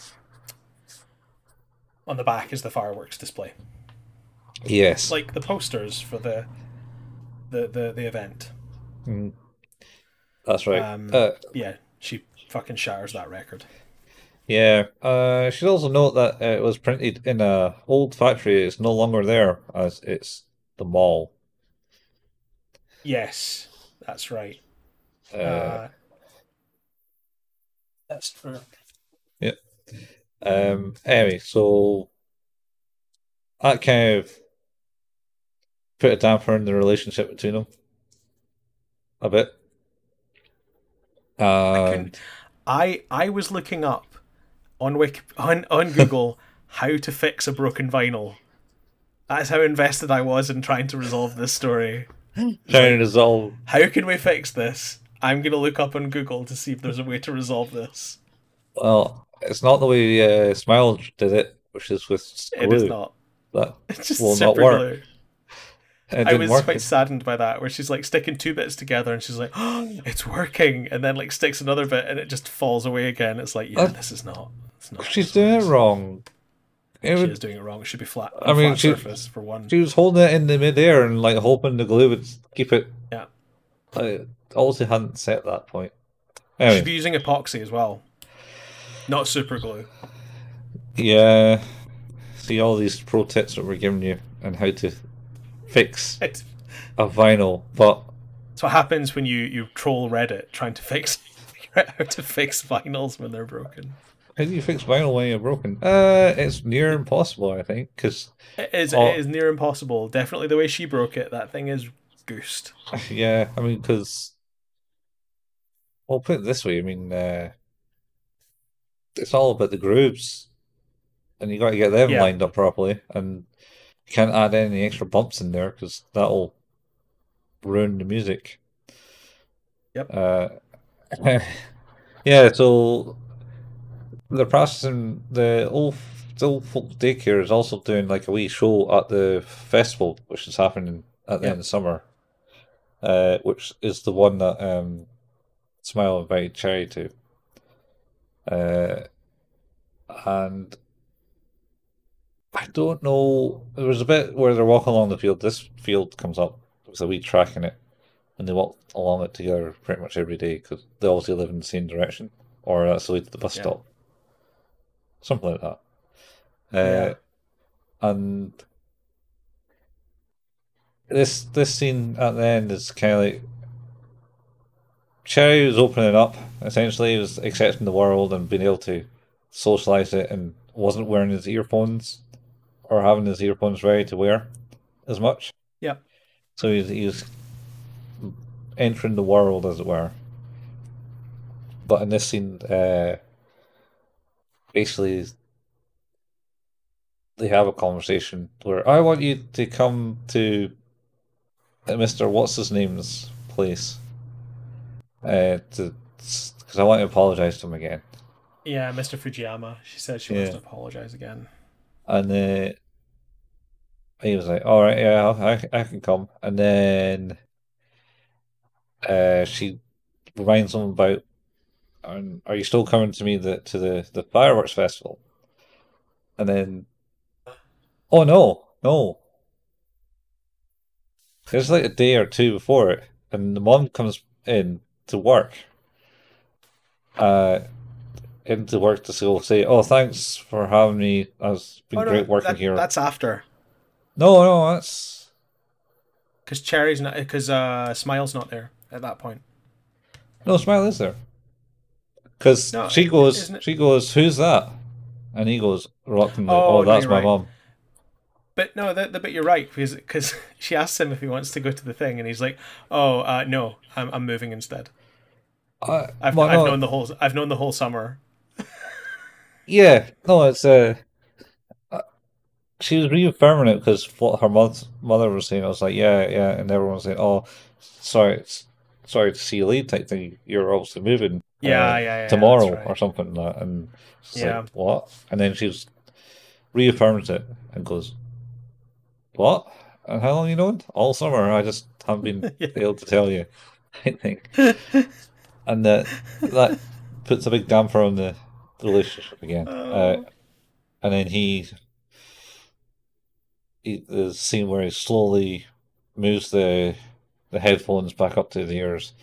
B: on the back is the fireworks display,
A: Yes.
B: like the posters for the the the, the event.
A: Mm. That's right.
B: Um,
A: uh,
B: Yeah, she fucking shatters that record.
A: yeah. Uh, should also note that it was printed in a old factory. It's no longer there, as it's the mall.
B: Yes, that's right.
A: Uh,
B: Uh, that's true. Yeah.
A: um. Anyway, so that kind of put a damper in the relationship between them a bit. And
B: I I was looking up on Wiki on on Google how to fix a broken vinyl. That's how invested I was in trying to resolve this story.
A: Trying to resolve.
B: How can we fix this? I'm gonna look up on Google to see if there's a way to resolve this.
A: Well, it's not the way uh, Smile did it, which is with glue.
B: It is not.
A: That
B: It's just
A: will not work.
B: glue. I was
A: work.
B: quite saddened by that, where she's like sticking two bits together and she's like, "Oh, it's working," and then like sticks another bit and it just falls away again. It's like, yeah, this is not. It's not.
A: She's doing it wrong. It
B: She
A: would,
B: is doing it wrong. It should be flat.
A: I mean,
B: flat
A: she-
B: surface for one.
A: she was holding it in the midair and like hoping the glue would keep it.
B: Yeah.
A: I obviously hadn't set that point. Anyway,
B: Should be using epoxy as well, not super glue.
A: yeah. See all these pro tips that we're giving you and how to fix a vinyl, but
B: it's what happens when you you troll Reddit trying to fix figure out how to fix vinyls when they're broken.
A: How do you fix vinyl when you're broken? Uh, it's near impossible, I think, because
B: It is
A: Oh.
B: it is near impossible. Definitely the way she broke it, that thing is goosed.
A: yeah, I mean, because well, put it this way, I mean, uh, it's all about the grooves, and you got to get them
B: Yeah.
A: lined up properly, and you can't add any extra bumps in there because that'll ruin the music.
B: Yep.
A: Uh, yeah, so they're processing the old the old folk daycare is also doing like a wee show at the festival, which is happening at the
B: Yep.
A: end of summer. Uh, which is the one that um, Smile invited Cherry to. Uh, and I don't know. There was a bit where they're walking along the field. This field comes up with a wee track in it, and they walk along it together pretty much every day because they obviously live in the same direction, or that's the way to the bus
B: Yeah.
A: stop, something like that. Uh,
B: Yeah.
A: And this this scene at the end is kind of like Cherry was opening up. Essentially, he was accepting the world and being able to socialize it, and wasn't wearing his earphones or having his earphones ready to wear as much.
B: Yeah.
A: So he's he's entering the world, as it were. But in this scene, uh, basically, they have a conversation where I want you to come to Mister What's his name's place, uh, to because I want to apologize to him again.
B: Yeah, Mr. Fujiyama. She said she wants to apologize again.
A: And uh, he was like, "All right, yeah, I I can come." And then uh, she reminds him about, um, "Are you still coming to me the to the the fireworks festival?" And then, oh no, no. It's like a day or two before it, and the mom comes in to work. Uh, into work to go say, "Oh, thanks for having me. It's been
B: Oh, no,
A: great working
B: that-
A: here."
B: That's after.
A: No, no, that's
B: Because Cherry's not, because uh, Smile's not there at that point.
A: no smile is there. Because
B: No,
A: she goes, she goes, "Who's that?" And he goes reluctantly,
B: Oh,
A: "Oh, that's
B: you're
A: my
B: right.
A: mom."
B: But no, the, the, but you're right because because she asks him if he wants to go to the thing, and he's like, "Oh, uh, no, I'm I'm moving instead.
A: I,
B: I've,
A: well,
B: I've
A: no,
B: known the whole I've known the whole summer.
A: yeah, no, it's uh, uh, she was reaffirming it because what her mother mother was saying. I was like, "Yeah, yeah," and everyone was saying, "Oh, sorry, it's, sorry to see you leave." Type thing. You're obviously moving.
B: Yeah,
A: uh,
B: yeah, yeah,
A: tomorrow
B: right.
A: or something like that. And she's
B: Yeah.
A: like, what? And then she's reaffirms it and goes, what? And how long you known? All summer. I just haven't been
B: Yeah.
A: able to tell you. I think. and that that puts a big damper on the, the relationship again. Uh,
B: Oh.
A: and then he, he the scene where he slowly moves the the headphones back up to the ears,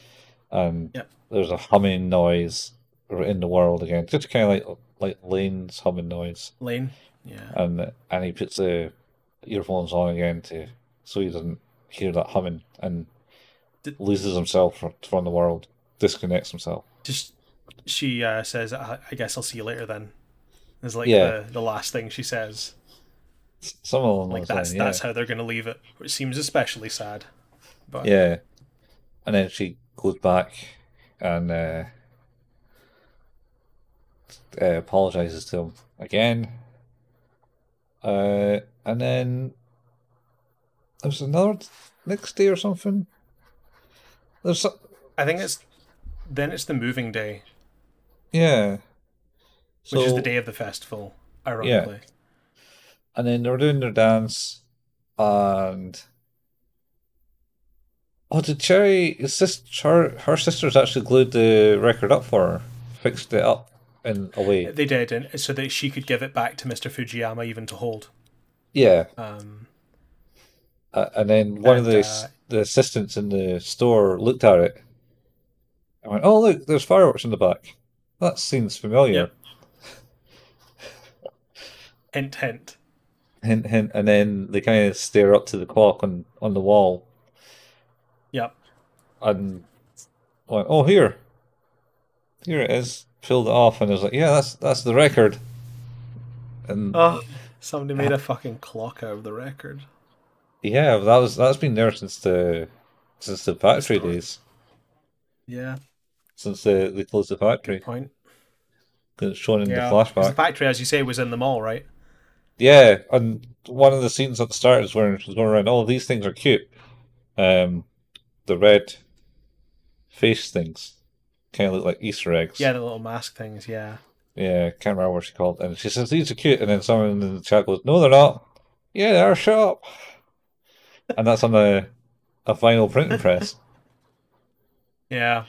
A: and
B: Yep.
A: there's a humming noise in the world again, just kind of like like Lain's humming noise,
B: Lane, yeah,
A: and and he puts the earphones on again to so he doesn't hear that humming and
B: Did-
A: loses himself from, the world, disconnects himself.
B: just she uh, says, I, "I guess I'll see you later." Then is like
A: Yeah.
B: the the last thing she says.
A: Some of them
B: Like that's
A: yeah.
B: that's how they're gonna leave it. Which seems especially sad. But
A: Yeah. And then she goes back and uh, uh, apologizes to him again. Uh, and then there's another next day or something. There's
B: I think it's then it's the moving day,
A: yeah.
B: which is the day of the festival. Ironically, Yeah.
A: and then they're doing their dance, and oh, did Cherry? Is this her? Her sisters actually glued the record up for her, fixed it up in a way.
B: they did, and so that she could give it back to Mister Fujiyama even to hold.
A: Yeah,
B: Um,
A: uh, and then one of the
B: uh,
A: the assistants in the store looked at it, I went, oh look, there's fireworks in the back. That seems familiar.
B: Yep. hint, hint.
A: Hint, hint, and then they kind of stare up to the clock on on the wall. And went, oh here, here it is. Filled it off, and I was like, yeah, that's that's the record. And
B: Oh, somebody made a fucking clock out of the record.
A: yeah, that was that's been there since the since the factory days.
B: Yeah,
A: Since they, they closed the factory,
B: good point.
A: 'cause it's shown in
B: Yeah,
A: the flashback.
B: the factory, as you say, was in the mall, right?
A: Yeah, and one of the scenes at the start is where she's going around. Oh, these things are cute. Um, the red face things kind of look like Easter eggs.
B: Yeah, the little mask things. Yeah.
A: yeah. Can't remember what she called. And she says these are cute, and then someone in the chat goes, "No, they're not. Yeah, they're sharp." and that's on a a vinyl printing press.
B: Yeah.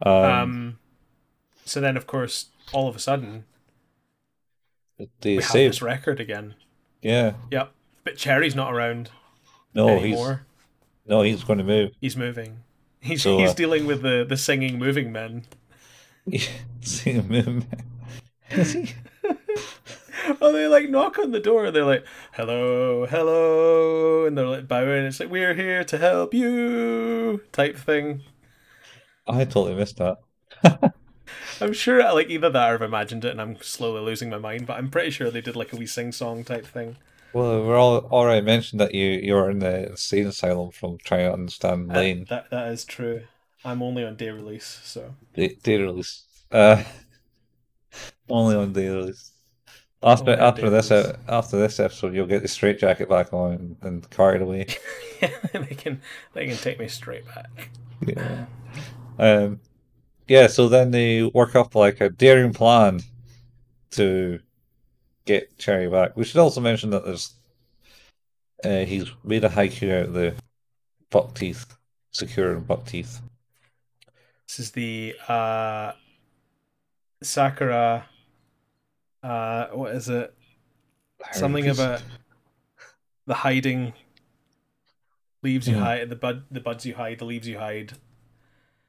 A: Um,
B: Um. So then, of course, all of a sudden,
A: they
B: we have this record again.
A: Yeah.
B: Yep. But Cherry's not around
A: No, he's
B: anymore.
A: no, he's going to move.
B: He's moving. He's
A: So,
B: he's
A: uh,
B: dealing with the the singing moving men.
A: See him move. Is he?
B: oh, they like knock on the door. And they're like, "Hello, hello," and they're like bowing. It's like, "We're here to help you," type thing.
A: I totally missed that.
B: I'm sure, like either that or I've imagined it, and I'm slowly losing my mind. But I'm pretty sure they did like a wee sing song type thing.
A: Well, we're all already mentioned that you you were in the insane asylum from trying to understand
B: Uh,
A: Lain.
B: that that is true. I'm only on day release, so
A: Day, day release. Uh, only on day release. After after this uh, after this episode, you'll get the straight jacket back on and, and carried away.
B: yeah, they can they can take me straight back.
A: Yeah. Um. Yeah. So then they work up like a daring plan to get Cherry back. We should also mention that there's uh, he's made a haiku out of the buck teeth, secure and buck teeth.
B: This is the uh, Sakura. Uh, what is it? Something about the hiding leaves you
A: Mhm.
B: hide, the bud, the buds you hide, the leaves you hide.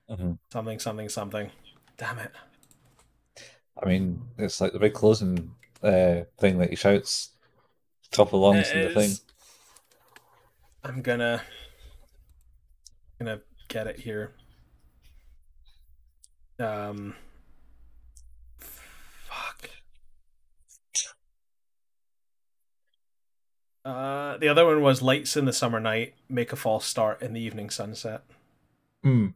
A: Mhm.
B: Something, something, something. Damn it!
A: I mean, it's like the big closing uh, thing that he shouts top of lungs
B: It
A: in the thing.
B: I'm gonna gonna get it here. Um. Fuck. Uh, the other one was lights in the summer night, make a false start in the evening sunset.
A: Hmm.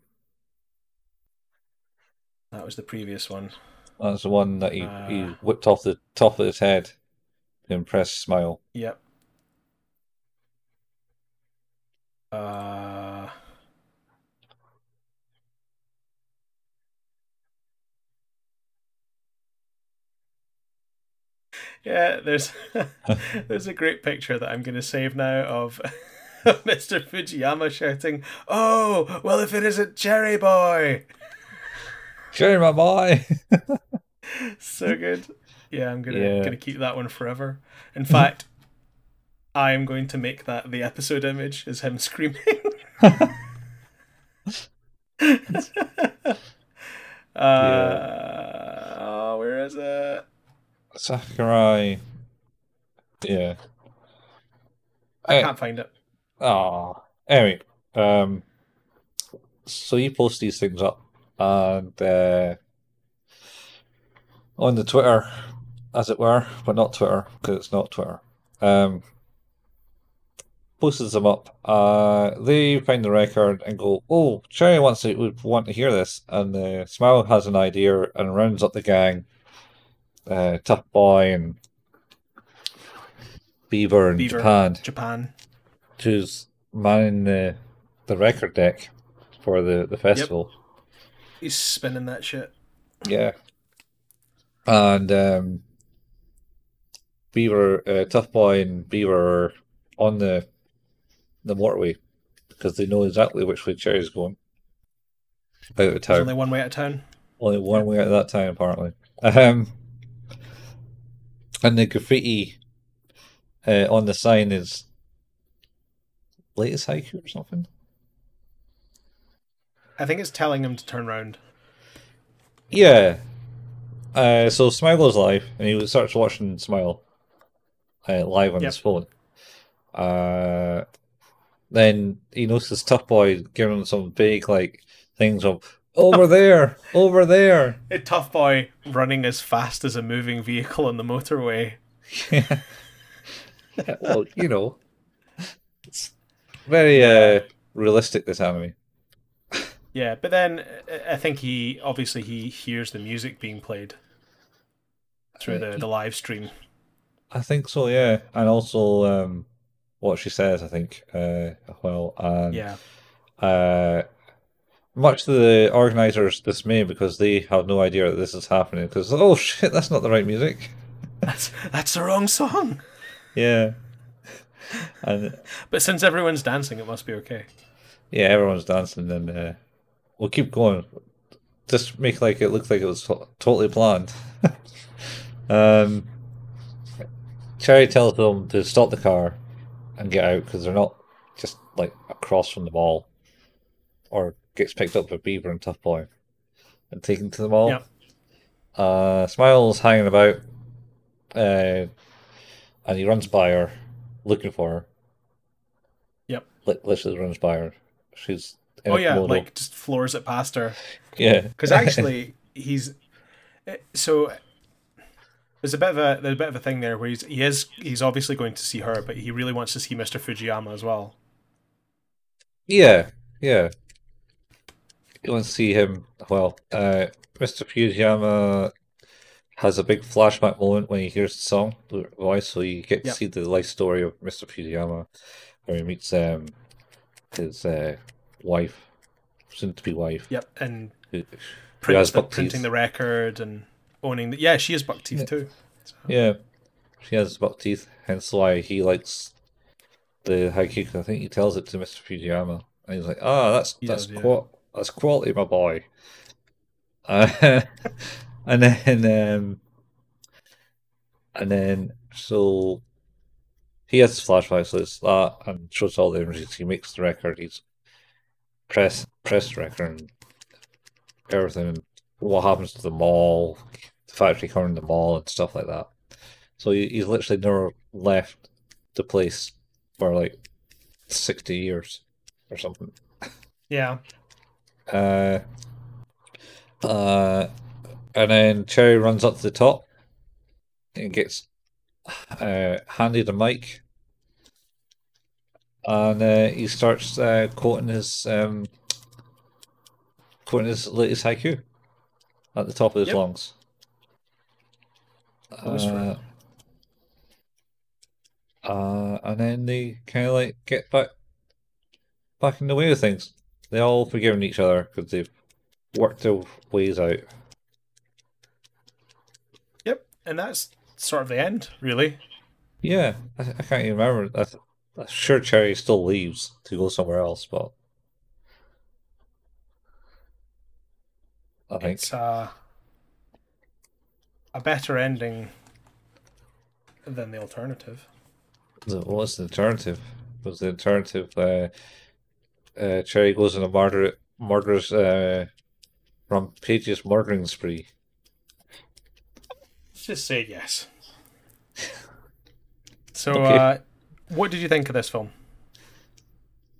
B: That was the previous one.
A: That's the one that he,
B: Uh.
A: he whipped off the top of his head to impress Smile.
B: Yep. Uh. Yeah, there's there's a great picture that I'm gonna save now of Mr. Fujiyama shouting, "Oh, well, if it isn't Cherry Boy!"
A: Cherry, my boy!
B: so good. Yeah, I'm gonna
A: Yeah.
B: gonna keep that one forever. In fact, I am going to make that the episode image is him screaming. uh, oh, where is it?
A: Sakurai. Yeah.
B: I can't find it.
A: Ah, anyway, um, so you post these things up, and uh, on the Twitter, as it were, but not Twitter because it's not Twitter. Um, posted them up. Uh, they find the record and go, "Oh, Cherry wants to would want to hear this," and uh, Smile has an idea and rounds up the gang. Uh, Tough Boy and Beaver in
B: Beaver.
A: Japan
B: Japan.
A: who's manning the the record deck for the the festival. Yep.
B: He's spinning that shit.
A: Yeah, and um, Beaver, uh, Tough Boy, and Beaver are on the the motorway because they know exactly which way Cherry's going out of
B: There's
A: town.
B: only one way out of town.
A: Only one way out of that town, apparently. Um, and the graffiti uh, on the sign is latest haiku or something.
B: I think it's telling him to turn around.
A: Yeah. Uh, so Smile goes live, and he starts watching Smile uh, live on
B: Yep.
A: his phone. Uh, then he notices Tough Boy giving him some big like things of over there, over there.
B: A tough boy running as fast as a moving vehicle on the motorway.
A: Yeah. well, you know, it's very uh, realistic. This anime.
B: Yeah, but then uh, I think he obviously he hears the music being played through the, the live stream.
A: I think so, yeah, and also um, what she says. I think uh, well, and
B: Yeah.
A: uh, much to the organizers' dismay because they have no idea that this is happening. Because oh shit, that's not the right music.
B: That's that's the wrong song.
A: Yeah, and
B: But since everyone's dancing, it must be okay.
A: yeah, everyone's dancing, and uh, we'll keep going. Just make like it look like it was to- totally planned. um, Cherry tells them to stop the car and get out because they're not just like across from the mall, or gets picked up by Beaver and Tough Boy and taken to the mall.
B: Yep.
A: Uh, Smiles hanging about, uh, and he runs by her, looking for her.
B: Yep.
A: Li- literally runs by her. She's in
B: Oh
A: a
B: yeah,
A: kimono.
B: like just floors it past her.
A: yeah,
B: Because actually, he's eh, so there's a bit of a there's a bit of a thing there where he's he is he's obviously going to see her, but he really wants to see Mr. Fujiyama as well.
A: yeah, yeah. You want to see him? Well, uh, Mr. Fujiyama has a big flashback moment when he hears the song, the voice, so you get to
B: Yep.
A: see the life story of Mr. Fujiyama, where he meets um his uh wife, soon to be wife,
B: Yep, and
A: who, who
B: prints
A: has
B: the, printing
A: teeth.
B: the record and owning the yeah she has buck teeth
A: Yeah.
B: too. So,
A: Yeah, she has buck teeth, hence why he likes the haiku. 'cause I think he tells it to Mr. Fujiyama, and he's like, "Ah, that's
B: He
A: that's
B: does, yeah.
A: that's quality, my boy." Uh, and then, um, and then, so he has his flashback, so it's that, and shows all the images. He makes the record. He's press press record and everything. And what happens to the mall, the factory corner in the mall, and stuff like that. So he, he's literally never left the place for like sixty years or something.
B: yeah,
A: Uh, uh, and then Cherry runs up to the top and gets uh, handed a mic. And uh, he starts uh, quoting his um, quoting his latest haiku at the top of his
B: Yep.
A: lungs.
B: Goes for it.
A: Uh, uh, and then they kind of like get back back in the way of things. They all forgiven each other because they've worked their ways out.
B: yep, and that's sort of the end, really.
A: Yeah, I, I can't even remember. I, I'm sure Cherry still leaves to go somewhere else, but I think
B: It's uh, a better ending than the alternative.
A: What was the alternative? Was the alternative uh, uh, Cherry goes on a murder murderous uh, rampageous murdering spree?
B: Let's just say yes. So,
A: Okay.
B: uh, what did you think of this film?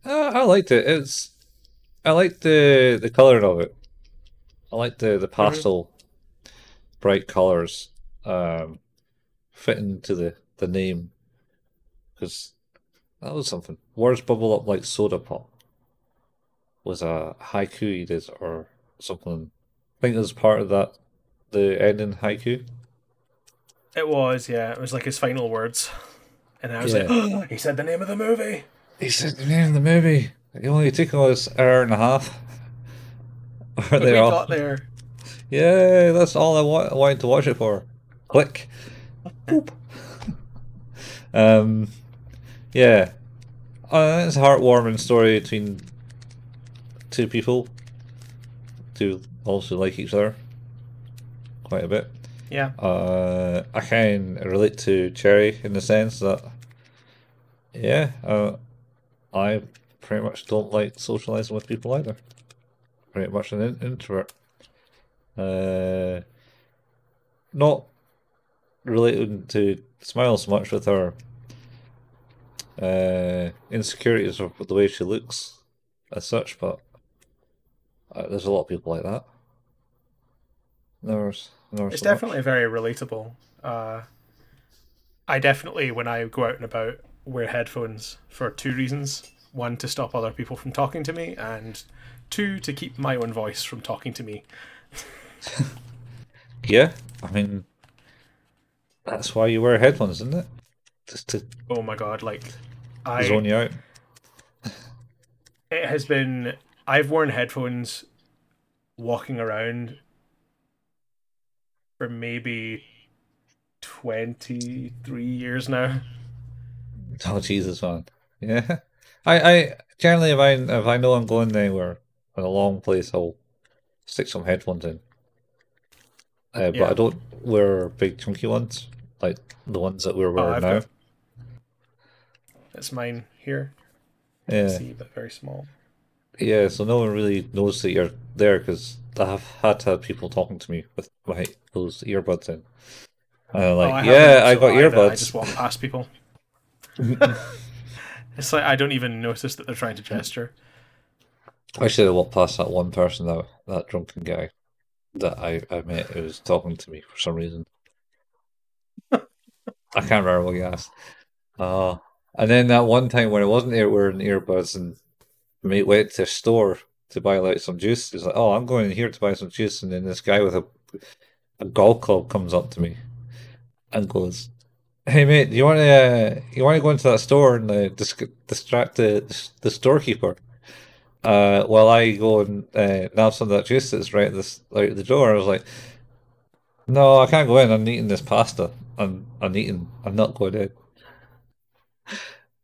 A: Uh, I liked it. It's I liked the the coloring of it. I liked the the pastel, bright colors, um, fitting to the the name, because that was something. Words bubble up like soda pop. Was a haiku he did or something. I think it was part of that. The ending haiku.
B: It was, yeah, it was like his final words, and I was
A: Yeah.
B: like, he said the name of the movie.
A: He said the name of the movie. It only took us an hour and a half. Are
B: But
A: they
B: we
A: all?
B: got there.
A: Yay, that's all I wa- wanted to watch it for. Click. Boop. um, yeah. Uh, it's a heartwarming story between two people who also like each other quite a bit.
B: Yeah,
A: Uh, I can relate to Cherry in the sense that, yeah, uh, I pretty much don't like socializing with people either. Pretty much an in- introvert. Uh, not related to Smile so much with her uh, insecurities of the way she looks as such, but uh, there's a lot of people like that. There's, there's
B: It's
A: so much.
B: definitely very relatable. Uh, I definitely, when I go out and about, wear headphones for two reasons: one, to stop other people from talking to me, and two, to keep my own voice from talking to me.
A: Yeah, I mean, that's why you wear headphones, isn't it? Just to
B: Oh my god! Like, I
A: zone you out.
B: it has been. I've worn headphones walking around for maybe twenty three years now.
A: Oh Jesus, man! Yeah, I, I generally if I if I know I'm going anywhere in a long place, I'll stick some headphones in. Uh, but
B: Yeah.
A: I don't wear big chunky ones like the ones that we're
B: Oh,
A: wearing
B: I've
A: now.
B: got- That's mine here.
A: Yeah,
B: See, but very small.
A: yeah. So no one really knows that you're there because I have had to have people talking to me with my those earbuds in. And I'm like,
B: Oh, I
A: yeah, I got
B: either.
A: earbuds.
B: I just walk past people. it's like I don't even notice that they're trying to gesture.
A: I should have walked past that one person, that that drunken guy that I, I met who was talking to me for some reason. I can't remember what he asked. Uh, and then that one time when I wasn't there wearing earbuds and mate went to a store to buy like some juice. He's like, "Oh, I'm going in here to buy some juice," and then this guy with a a golf club comes up to me and goes, "Hey mate, do you want to uh, you want to go into that store and uh, dis- distract the the storekeeper?" Uh, while I go and uh, nab some of that juice that's right this out the door, I was like, "No, I can't go in. I'm eating this pasta. I'm I'm eating. I'm not going in."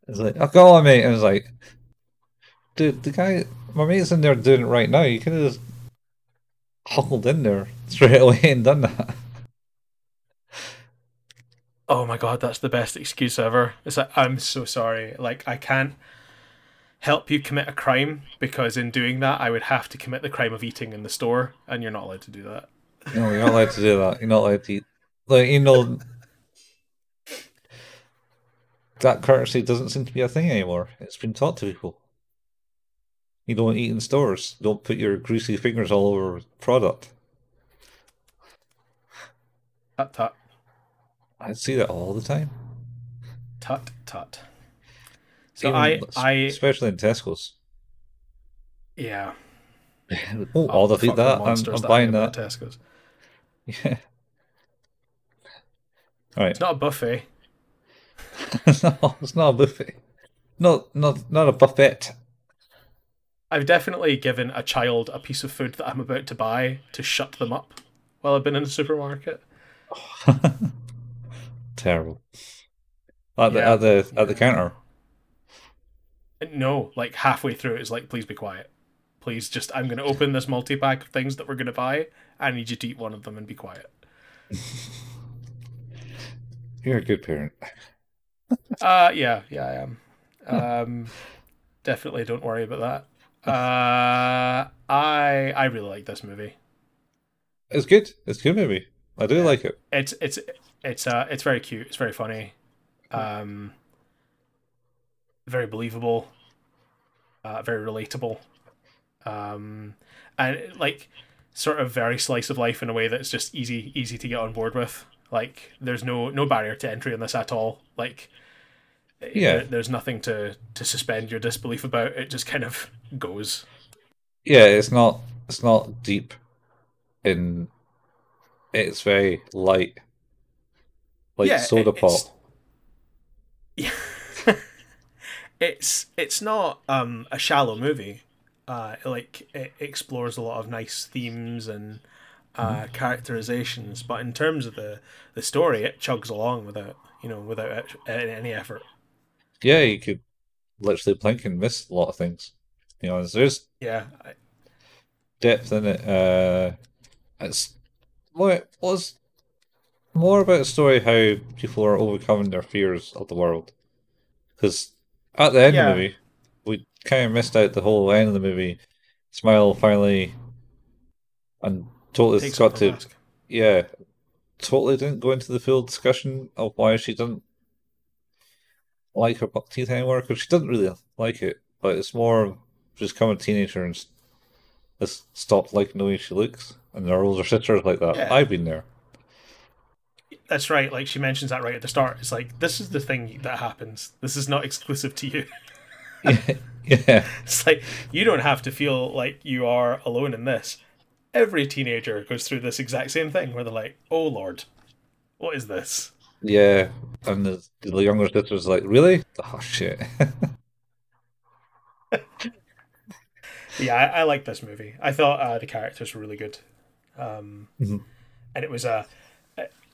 A: It's like, "Oh, go on, mate." And I was like, "Dude, the guy, my mate's in there doing it right now. You could have just huckled in there straight away and done that."
B: Oh my god, that's the best excuse ever. It's like I'm so sorry. Like I can't help you commit a crime because in doing that I would have to commit the crime of eating in the store and you're not allowed to do that.
A: No, you're not allowed to do that. You're not allowed to eat. Like you know, that courtesy doesn't seem to be a thing anymore. It's been taught to people. You don't eat in stores. Don't put your greasy fingers all over product.
B: Tut tut
A: I see that all the time.
B: tut tut. So
A: Even-
B: I I
A: especially in Tesco's.
B: yeah.
A: Oh,
B: fuck the
A: that. I'm, I'm
B: that
A: buying that.
B: Tesco's.
A: Yeah. All right.
B: It's not a buffet.
A: no, it's not a buffet. Not not not a buffet.
B: I've definitely given a child a piece of food that I'm about to buy to shut them up while I've been in the supermarket.
A: Terrible. At the
B: Yeah.
A: at the at the counter.
B: No, like halfway through, it's like, please be quiet. Please just, I'm going to open this multi pack of things that we're going to buy. I need you to eat one of them and be quiet.
A: You're a good parent.
B: Uh, yeah, yeah, I am. Um, definitely don't worry about that. Uh, I I really like this movie.
A: It's good. It's a good movie. I do like it.
B: It's it's it's uh it's very cute. It's very funny. Um, very believable. Uh, very relatable. Um, and like sort of very slice of life in a way that's just easy easy to get on board with. Like there's no no barrier to entry in this at all. Like
A: Yeah.
B: there- there's nothing to to suspend your disbelief about. It just kind of goes.
A: Yeah, it's not it's not deep in it's very light. Like
B: Yeah,
A: soda pop.
B: Yeah. It's it's not um a shallow movie. Uh like it explores a lot of nice themes and uh characterizations, but in terms of the the story it chugs along without, you know, without any effort.
A: Yeah, you could literally blink and miss a lot of things. You know, there's
B: Yeah. I,
A: depth in it. Uh, it's more it was more about a story how people are overcoming their fears of the world. Because at the end
B: Yeah.
A: of the movie, we kind of missed out the whole end of the movie. Smile finally and totally
B: Takes
A: got to
B: mask.
A: yeah, totally didn't go into the full discussion of why she didn't like her buck teeth anymore because she didn't really like it, but it's more just become a teenager and has stopped liking the way she looks, and her older sister's like that.
B: Yeah.
A: I've been there.
B: That's right. Like she mentions that right at the start. It's like this is the thing that happens. This is not exclusive to you.
A: yeah,
B: It's like you don't have to feel like you are alone in this. Every teenager goes through this exact same thing where they're like, "Oh Lord, what is this?"
A: yeah, and the, the younger sister's like, really? Oh shit.
B: Yeah, I, I like this movie. I thought uh, the characters were really good, um,
A: Mhm.
B: and it was a a-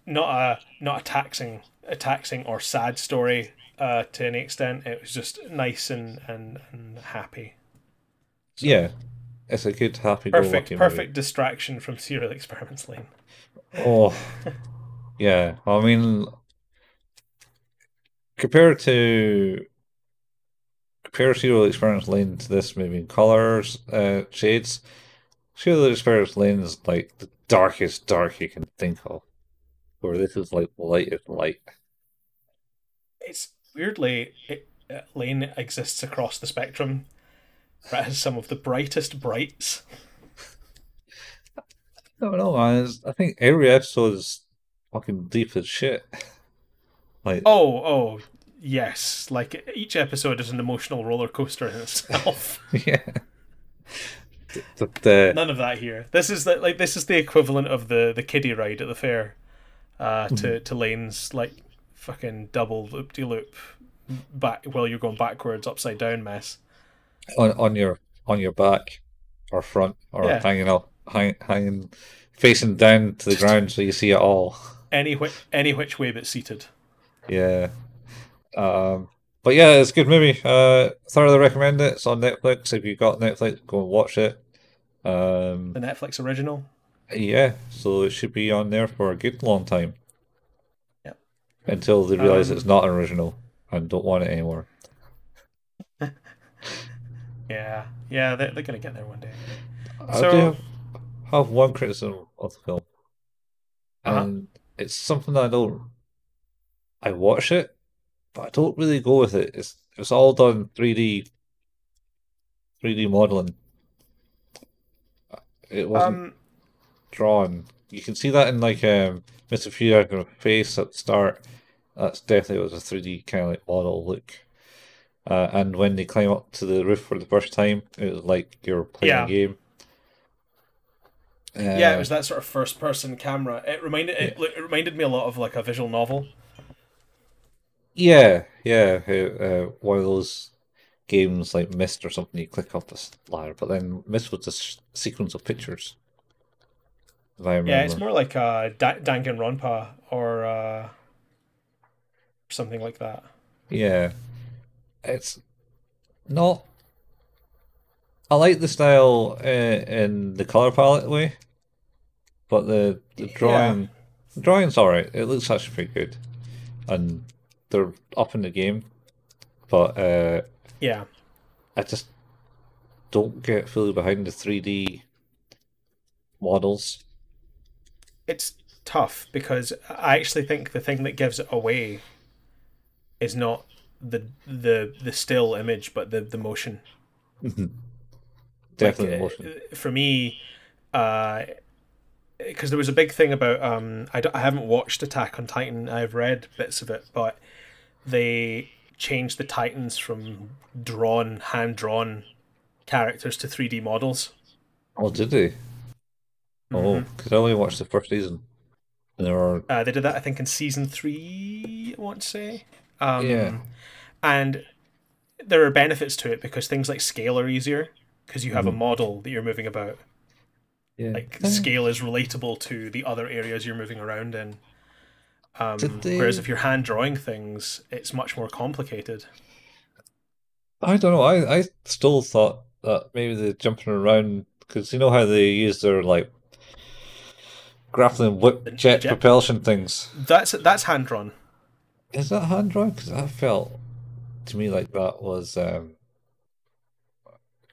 B: not a not a taxing a taxing or sad story uh, to any extent. It was just nice and and, and happy.
A: yeah, it's a good happy
B: Perfect, perfect distraction from Serial Experiments
A: Lain. Oh, yeah. I mean, compared to compare Serial Experiments Lain to this movie in colors, uh, shades. Serial Experiments Lain is like the darkest dark you can think of, where this is like the lightest light.
B: It's weirdly it, uh, Lain exists across the spectrum. It has some of the brightest brights.
A: I don't know, man. I think every episode is fucking deep as shit. Like,
B: Oh, oh, yes. Like each episode is an emotional roller coaster in itself.
A: yeah.
B: None of that here. This is the, like this is the equivalent of the the kiddie ride at the fair, uh, to to Lain's like fucking double loop de loop back while you're going backwards upside down mess.
A: on on your on your back or front or
B: Yeah.
A: hanging up hang, hanging facing down to the ground so you see it all
B: Any which any which way but seated.
A: yeah um but yeah it's a good movie uh thoroughly recommend it it's on netflix if you've got netflix go and watch it um
B: The Netflix original.
A: Yeah so it should be on there for a good long time
B: Yep.
A: until they realize
B: Um,
A: it's not original and don't want it anymore
B: Yeah, yeah, they're, they're gonna get there one day.
A: I
B: So-
A: do have, have one criticism of the film,
B: Uh-huh.
A: and it's something that I don't. I watch it, but I don't really go with it. It's it's all done three D, three D modeling. It wasn't
B: Um,
A: drawn. You can see that in like um, Mr. Fury face at the start. That's definitely was a three D kind of like model look. Uh, and when they climb up to the roof for the first time, it was like you're playing
B: Yeah.
A: a game.
B: yeah,
A: Uh,
B: it was that sort of first person camera. It reminded it, it reminded me a lot of like a visual novel.
A: Yeah, yeah, uh, uh, one of those games like Myst or something. You click up this ladder, but then Myst was a sequence of pictures. If I remember.
B: Yeah, it's more like uh, da- Danganronpa or uh, something like that.
A: Yeah, it's not. I like the style uh, in the color palette way, but the the
B: Yeah.
A: drawing, the drawing's alright. It looks actually pretty good, and they're up in the game, but uh,
B: Yeah,
A: I just don't get fully behind the three D models.
B: It's tough because I actually think the thing that gives it away is not the the the still image, but the the motion.
A: Definitely
B: Like,
A: motion.
B: uh, For me, because there was a big thing about um, I, don't- I haven't watched Attack on Titan. I've read bits of it, but they changed the Titans from drawn, hand drawn characters to three D models.
A: Oh, did they? Oh, because I only watched the first season. There are
B: Uh, they did that, I think, in season three. I want to say. Um,
A: Yeah.
B: And there are benefits to it because things like scale are easier because you have a
A: Mhm.
B: model that you're moving about.
A: yeah.
B: Like scale is relatable to the other areas you're moving around in. Um,
A: they-
B: Whereas if you're hand drawing things, it's much more complicated.
A: I don't know. I I still thought that maybe the jumping around because you know how they use their like grappling whip jet,
B: jet-
A: propulsion things.
B: That's that's hand drawn.
A: Is that hand drawn? Because I felt to me like that was um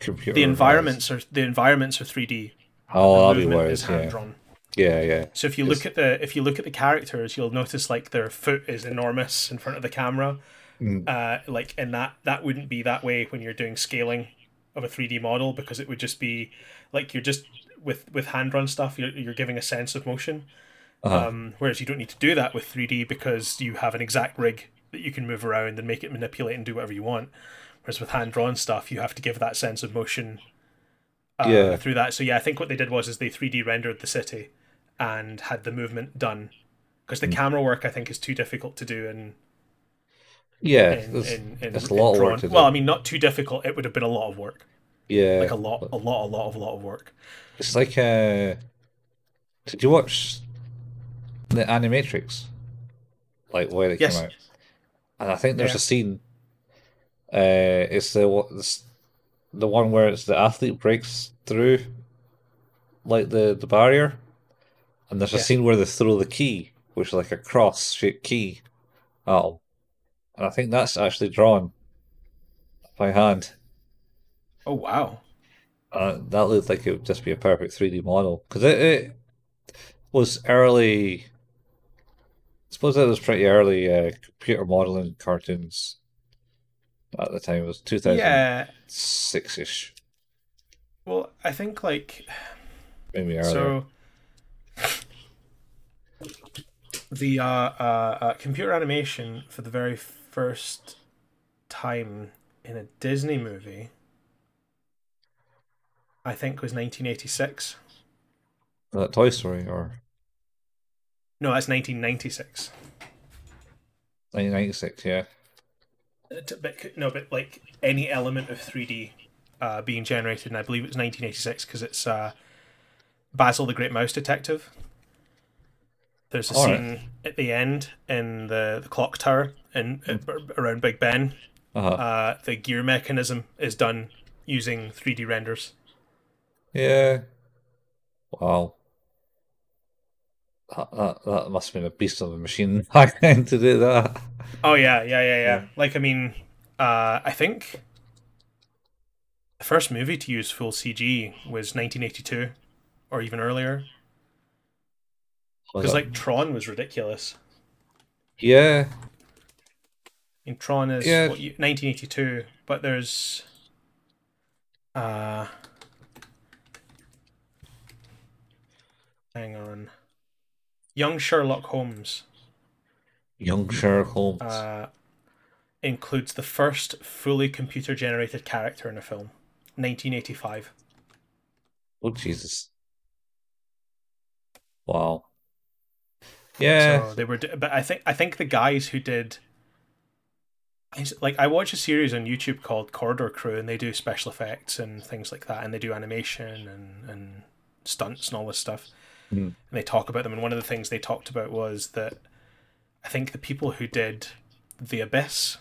A: computer.
B: The environments are the environments are three D.
A: Oh,
B: the movement is hand
A: Yeah,
B: drawn.
A: yeah, yeah.
B: So if you look at the if you look at the characters, you'll notice like their foot is enormous in front of the camera.
A: Mm.
B: Uh, like and that that wouldn't be that way when you're doing scaling of a three D model because it would just be like you're just with with hand drawn stuff. You're you're giving a sense of motion.
A: Uh-huh.
B: Um, whereas you don't need to do that with 3D because you have an exact rig that you can move around and make it manipulate and do whatever you want. Whereas with hand drawn stuff, you have to give that sense of motion uh,
A: Yeah.
B: through that. So yeah, I think what they did was is they 3D rendered the city and had the movement done because the camera work I think is too difficult to do in
A: yeah,
B: in,
A: there's,
B: in, in,
A: there's a lot of work.
B: Well, I mean, not too difficult. It would have been a lot of work,
A: yeah,
B: like a lot, a lot, a lot of lot of work.
A: It's like uh did you watch the Animatrix? Like when it
B: Yes.
A: came out? And I think there's
B: Yeah.
A: a scene. Uh it's the it's the one where it's the athlete breaks through like the, the barrier. And there's a
B: Yeah.
A: scene where they throw the key, which is like a cross shaped key Oh. And I think that's actually drawn by hand.
B: Oh wow!
A: Uh, that looked like it would just be a perfect 3D model because it, it was early. I suppose it was pretty early uh, computer modeling cartoons at the time. It was 2006
B: Yeah.
A: ish,
B: Well, I think like
A: maybe earlier.
B: So the uh, uh, uh, computer animation for the very first time in a Disney movie, I think was 1986.
A: Was that Toy Story or
B: No, that's 1996.
A: 1996? Yeah.
B: Uh, But no, but like any element of 3D uh, being generated, and I believe it was 1986 because it's uh, Basil the Great Mouse Detective. There's a
A: All right.
B: scene at the end in the, the clock tower in uh, around Big Ben.
A: Uh-huh.
B: Uh, the gear mechanism is done using 3D renders.
A: Yeah. Wow. That, that, that must have been a beast of a machine back then to do that.
B: Oh yeah, yeah, yeah, yeah.
A: Yeah.
B: Like I mean, uh, I think the first movie to use full CG was 1982, or even earlier. Because like Tron was ridiculous.
A: yeah,
B: And Tron is
A: Yeah.
B: what, you- 1982, but there's uh hang on. Young Sherlock Holmes
A: young Sherlock Holmes.
B: uh, includes the first fully computer generated character in a film. 1985.
A: Oh Jesus! Wow. Yeah.
B: So they were, but I think I think the guys who did, like I watch a series on YouTube called Corridor Crew, and they do special effects and things like that, and they do animation and and stunts and all this stuff,
A: Hmm.
B: and they talk about them. And one of the things they talked about was that I think the people who did The Abyss,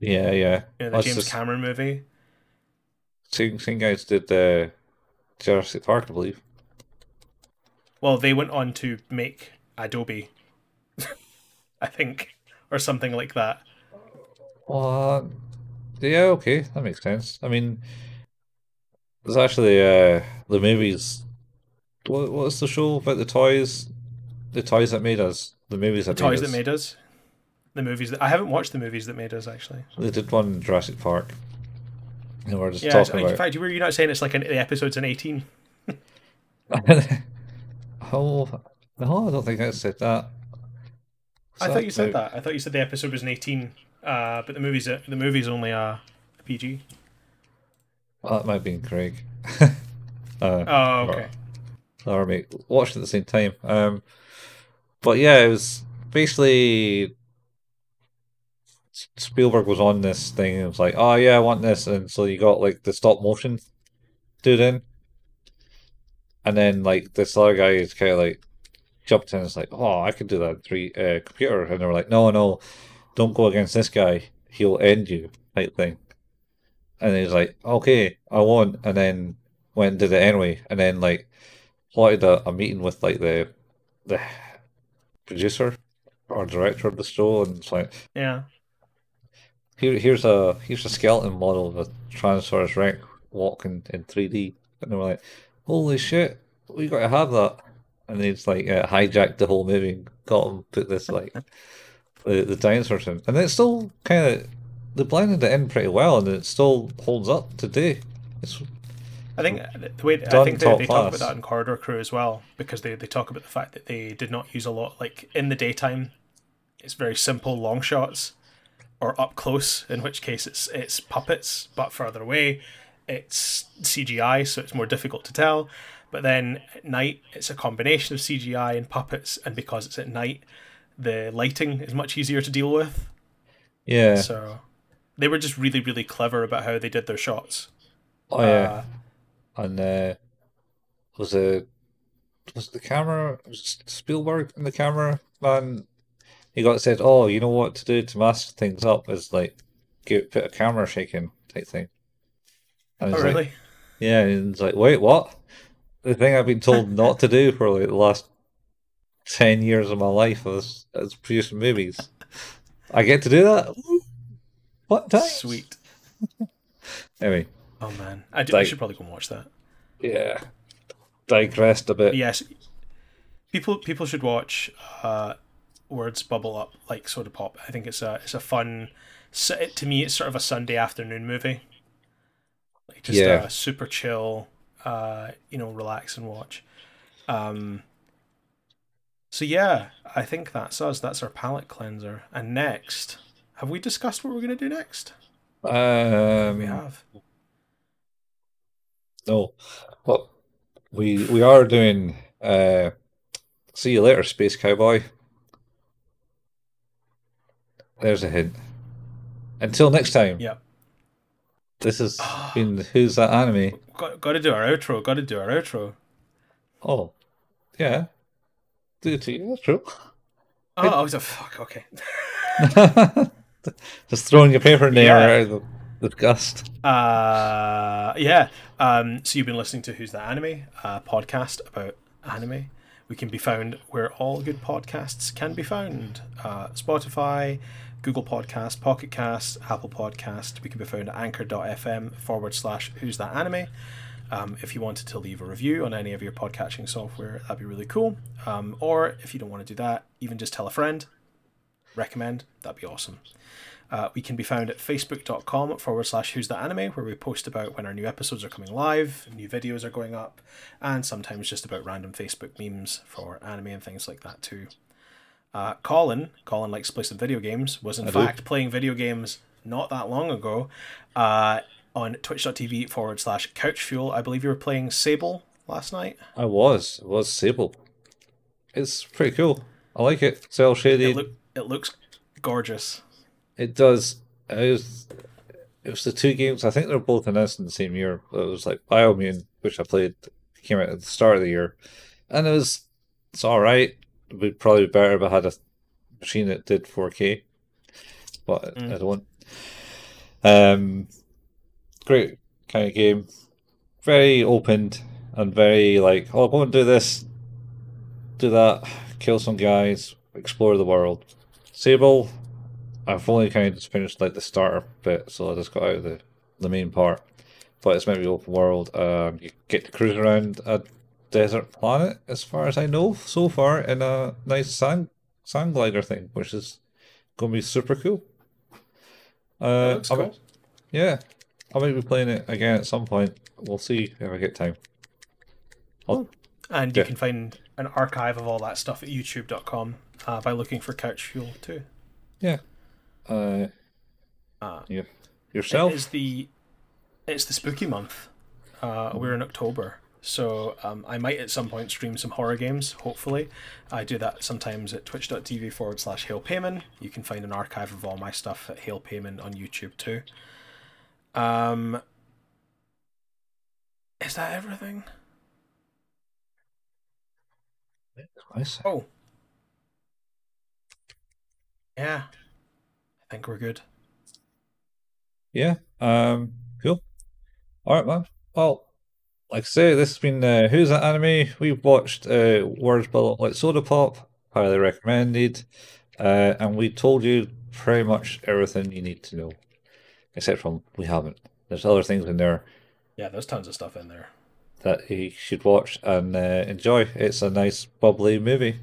A: yeah, yeah.
B: you know, the
A: That's
B: James
A: just-
B: Cameron movie,
A: Same, same guys did the Jurassic Park, I believe.
B: well, they went on to make Adobe, I think, or something like that.
A: Well, yeah, okay, that makes sense. I mean, there's actually uh the movies. What what's the show about the toys? The toys that made us. The movies that
B: toys
A: made
B: that
A: us.
B: made us. The movies that I haven't watched the movies that made us actually.
A: They did one in Jurassic Park. And we're just
B: Yeah,
A: talking
B: in
A: about.
B: fact, were you not saying it's like an, the episode's an eighteen?
A: oh no, I don't think I said that.
B: I
A: So
B: thought you said
A: about-
B: that. I thought you said the episode was an eighteen, uh, but the movie's the movie's only a, a PG.
A: Well that might have been Craig. uh,
B: Oh, okay.
A: or mate watched at the same time. Um, but yeah, it was basically Spielberg was on this thing. and was like, oh yeah, I want this, and so you got like the stop motion dude in, and then like this other guy is kind of like jumped in. and was like, oh, I could do that three uh, computer, and they were like, no, no, don't go against this guy. He'll end you, type thing. And he's like, okay, I won't, and then went and did it anyway, and then like plotted a, a meeting with like the the producer or director of the show, and it's like,
B: Yeah.
A: here here's a here's a skeleton model of a Tyrannosaurus rex walking in 3D, and they were like, holy shit, we got to have that. And it's like uh, hijacked the whole movie and got him put this like the, the dinosaurs in. And it's still kind of, they blended it in pretty well and it still holds up today. It's
B: I think the way I think they, they talk about that in Corridor Crew as well because they, they talk about the fact that they did not use a lot like in the daytime. It's very simple long shots, or up close, in which case it's it's puppets, but further away, it's CGI, so it's more difficult to tell. But then at night, it's a combination of CGI and puppets, and because it's at night, the lighting is much easier to deal with.
A: yeah.
B: So they were just really really clever about how they did their shots.
A: oh yeah.
B: Uh,
A: and uh, was it was the camera was Spielberg in the camera man? He got said, "Oh, you know what to do to mask things up is like give put a camera shaking type thing." And
B: oh
A: he's like,
B: really?
A: yeah, and he's like, "Wait, what?" The thing I've been told not to do for like the last ten years of my life is, is producing movies. I get to do that. What time?
B: Sweet.
A: Anyway,
B: Oh man, I, do, I should probably go and watch that.
A: yeah, digressed a bit.
B: Yes, people people should watch uh, Words Bubble Up like Soda Pop. I think it's a it's a fun. To me, it's sort of a Sunday afternoon movie. Like just
A: Yeah.
B: a super chill, uh, you know, relax and watch. Um, so yeah, I think that's us. That's our palate cleanser. And next, have we discussed what we're gonna do next?
A: Um,
B: We have.
A: No, well, we we are doing. Uh, see you later, Space Cowboy. There's a hint. Until next time.
B: Yep.
A: This has been Who's That Anime?
B: Got, got to do our outro. Got to do our outro.
A: Oh, yeah. Do it to you. That's true.
B: Oh, I was a fuck. Okay.
A: Just throwing your paper in the
B: Yeah.
A: air gust.
B: Uh, yeah. Um, so you've been listening to Who's That Anime, a podcast about anime. We can be found where all good podcasts can be found: uh, Spotify, Google Podcast, Pocket Cast, Apple Podcast. We can be found at anchor.fm forward slash Who's That Anime. Um, if you wanted to leave a review on any of your podcatching software, that'd be really cool. Um, or if you don't want to do that, even just tell a friend, recommend, that'd be awesome. Uh, we can be found at facebook.com forward slash who's that anime, where we post about when our new episodes are coming live, new videos are going up, and sometimes just about random Facebook memes for anime and things like that too. Uh, Colin, Colin likes to play some video games, was in
A: I do.
B: fact playing video games not that long ago uh, on twitch.tv forward slash couch fuel. I believe you were playing Sable last night.
A: I was. It was Sable. It's pretty cool. I like it. Cell
B: It,
A: shaded.
B: look, it looks gorgeous.
A: It does. It was, it was the two games. I think they're both announced in the same year. It was like Biomutant, which I played, came out at the start of the year, and it was it's all right. It would probably be better if I had a machine that did 4K, but
B: Mm.
A: I don't. Um, great kind of game, very opened and very like, oh, go and do this, do that, kill some guys, explore the world. Sable, I've only kind of just finished like the starter bit, so I just got out of the, the main part. But it's meant to be open world. Um, you get to cruise around a desert planet, as far as I know so far, in a nice sand sand glider thing, which is going to be super cool. Uh,
B: looks
A: I
B: cool.
A: might- yeah, I might be playing it again at some point. We'll see if I get time.
B: And you
A: Yeah.
B: can find an archive of all that stuff at youtube.com uh, by looking for Couch Fuel too.
A: Yeah. Uh,
B: Uh,
A: yeah.
B: It
A: Yourself?
B: is the it's the spooky month. Uh, we're in October, so um, I might at some point stream some horror games. Hopefully, I do that sometimes at twitch.tv forward slash Hail Payman. You can find an archive of all my stuff at Hail Payman on YouTube too. Um, is that everything?
A: Nice.
B: Oh, yeah, I think we're good.
A: Yeah. Um. Cool. All right, man. Well, like I say, this has been uh, Who's That Anime? We've watched uh, Words Bubble Up like Soda Pop. Highly recommended. Uh, and we told you pretty much everything you need to know, except from we haven't. There's other things in there.
B: Yeah, there's tons of stuff in there.
A: that he should watch and uh, enjoy. It's a nice, bubbly movie.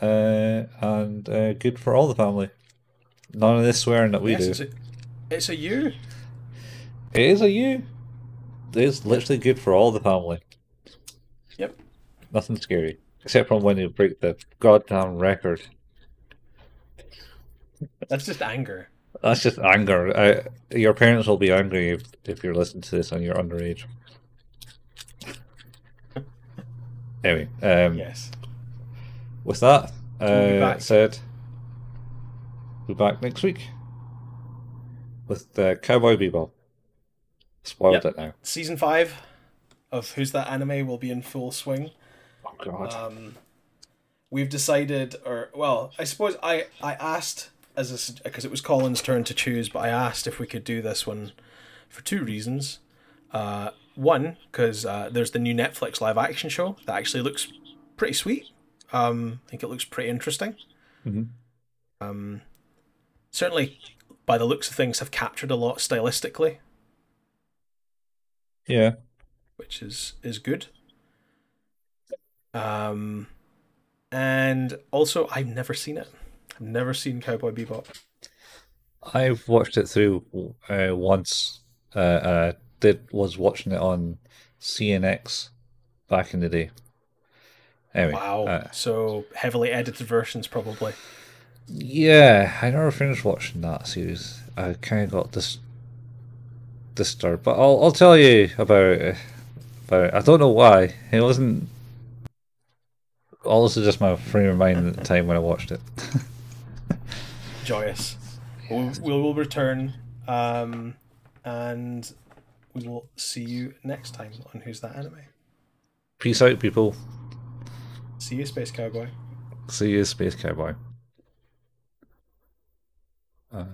A: Uh, and uh, good for all the family. None of this swearing that we
B: yes,
A: do.
B: It's a, it's a you.
A: It is a you. It's literally good for all the family.
B: Yep.
A: Nothing scary. Except from when you break the goddamn record.
B: That's just anger.
A: That's just anger. I, your parents will be angry if, if you're listening to this and you're underage. anyway, um,
B: Yes.
A: With that uh, said, we'll be back next week with uh, Cowboy Bebop. Spoiled
B: Yep.
A: it now.
B: Season five of Who's That Anime will be in full swing.
A: Oh god.
B: Um, we've decided, or well, I suppose I I asked as a because it was Colin's turn to choose, but I asked if we could do this one for two reasons. Uh, one, because uh, there's the new Netflix live action show that actually looks pretty sweet. Um, I think it looks pretty interesting.
A: Mhm.
B: Um, certainly, by the looks of things, have captured a lot stylistically,
A: yeah.
B: which is is good. Um, and also I've never seen it. I've never seen Cowboy Bebop.
A: I've watched it through uh, once. Uh, uh, did was watching it on CNX back in the day. Anyway,
B: Wow.
A: uh,
B: so heavily edited versions, probably.
A: yeah, I never finished watching that series. I kind of got this disturbed, but I'll I'll tell you about it. About it. I don't know why it wasn't. All this is just my frame of mind at the time when I watched it.
B: Joyous. We'll, we will return, um, and we will see you next time on Who's That Anime.
A: Peace out, people.
B: See you, Space Cowboy.
A: See you, Space Cowboy. Uh,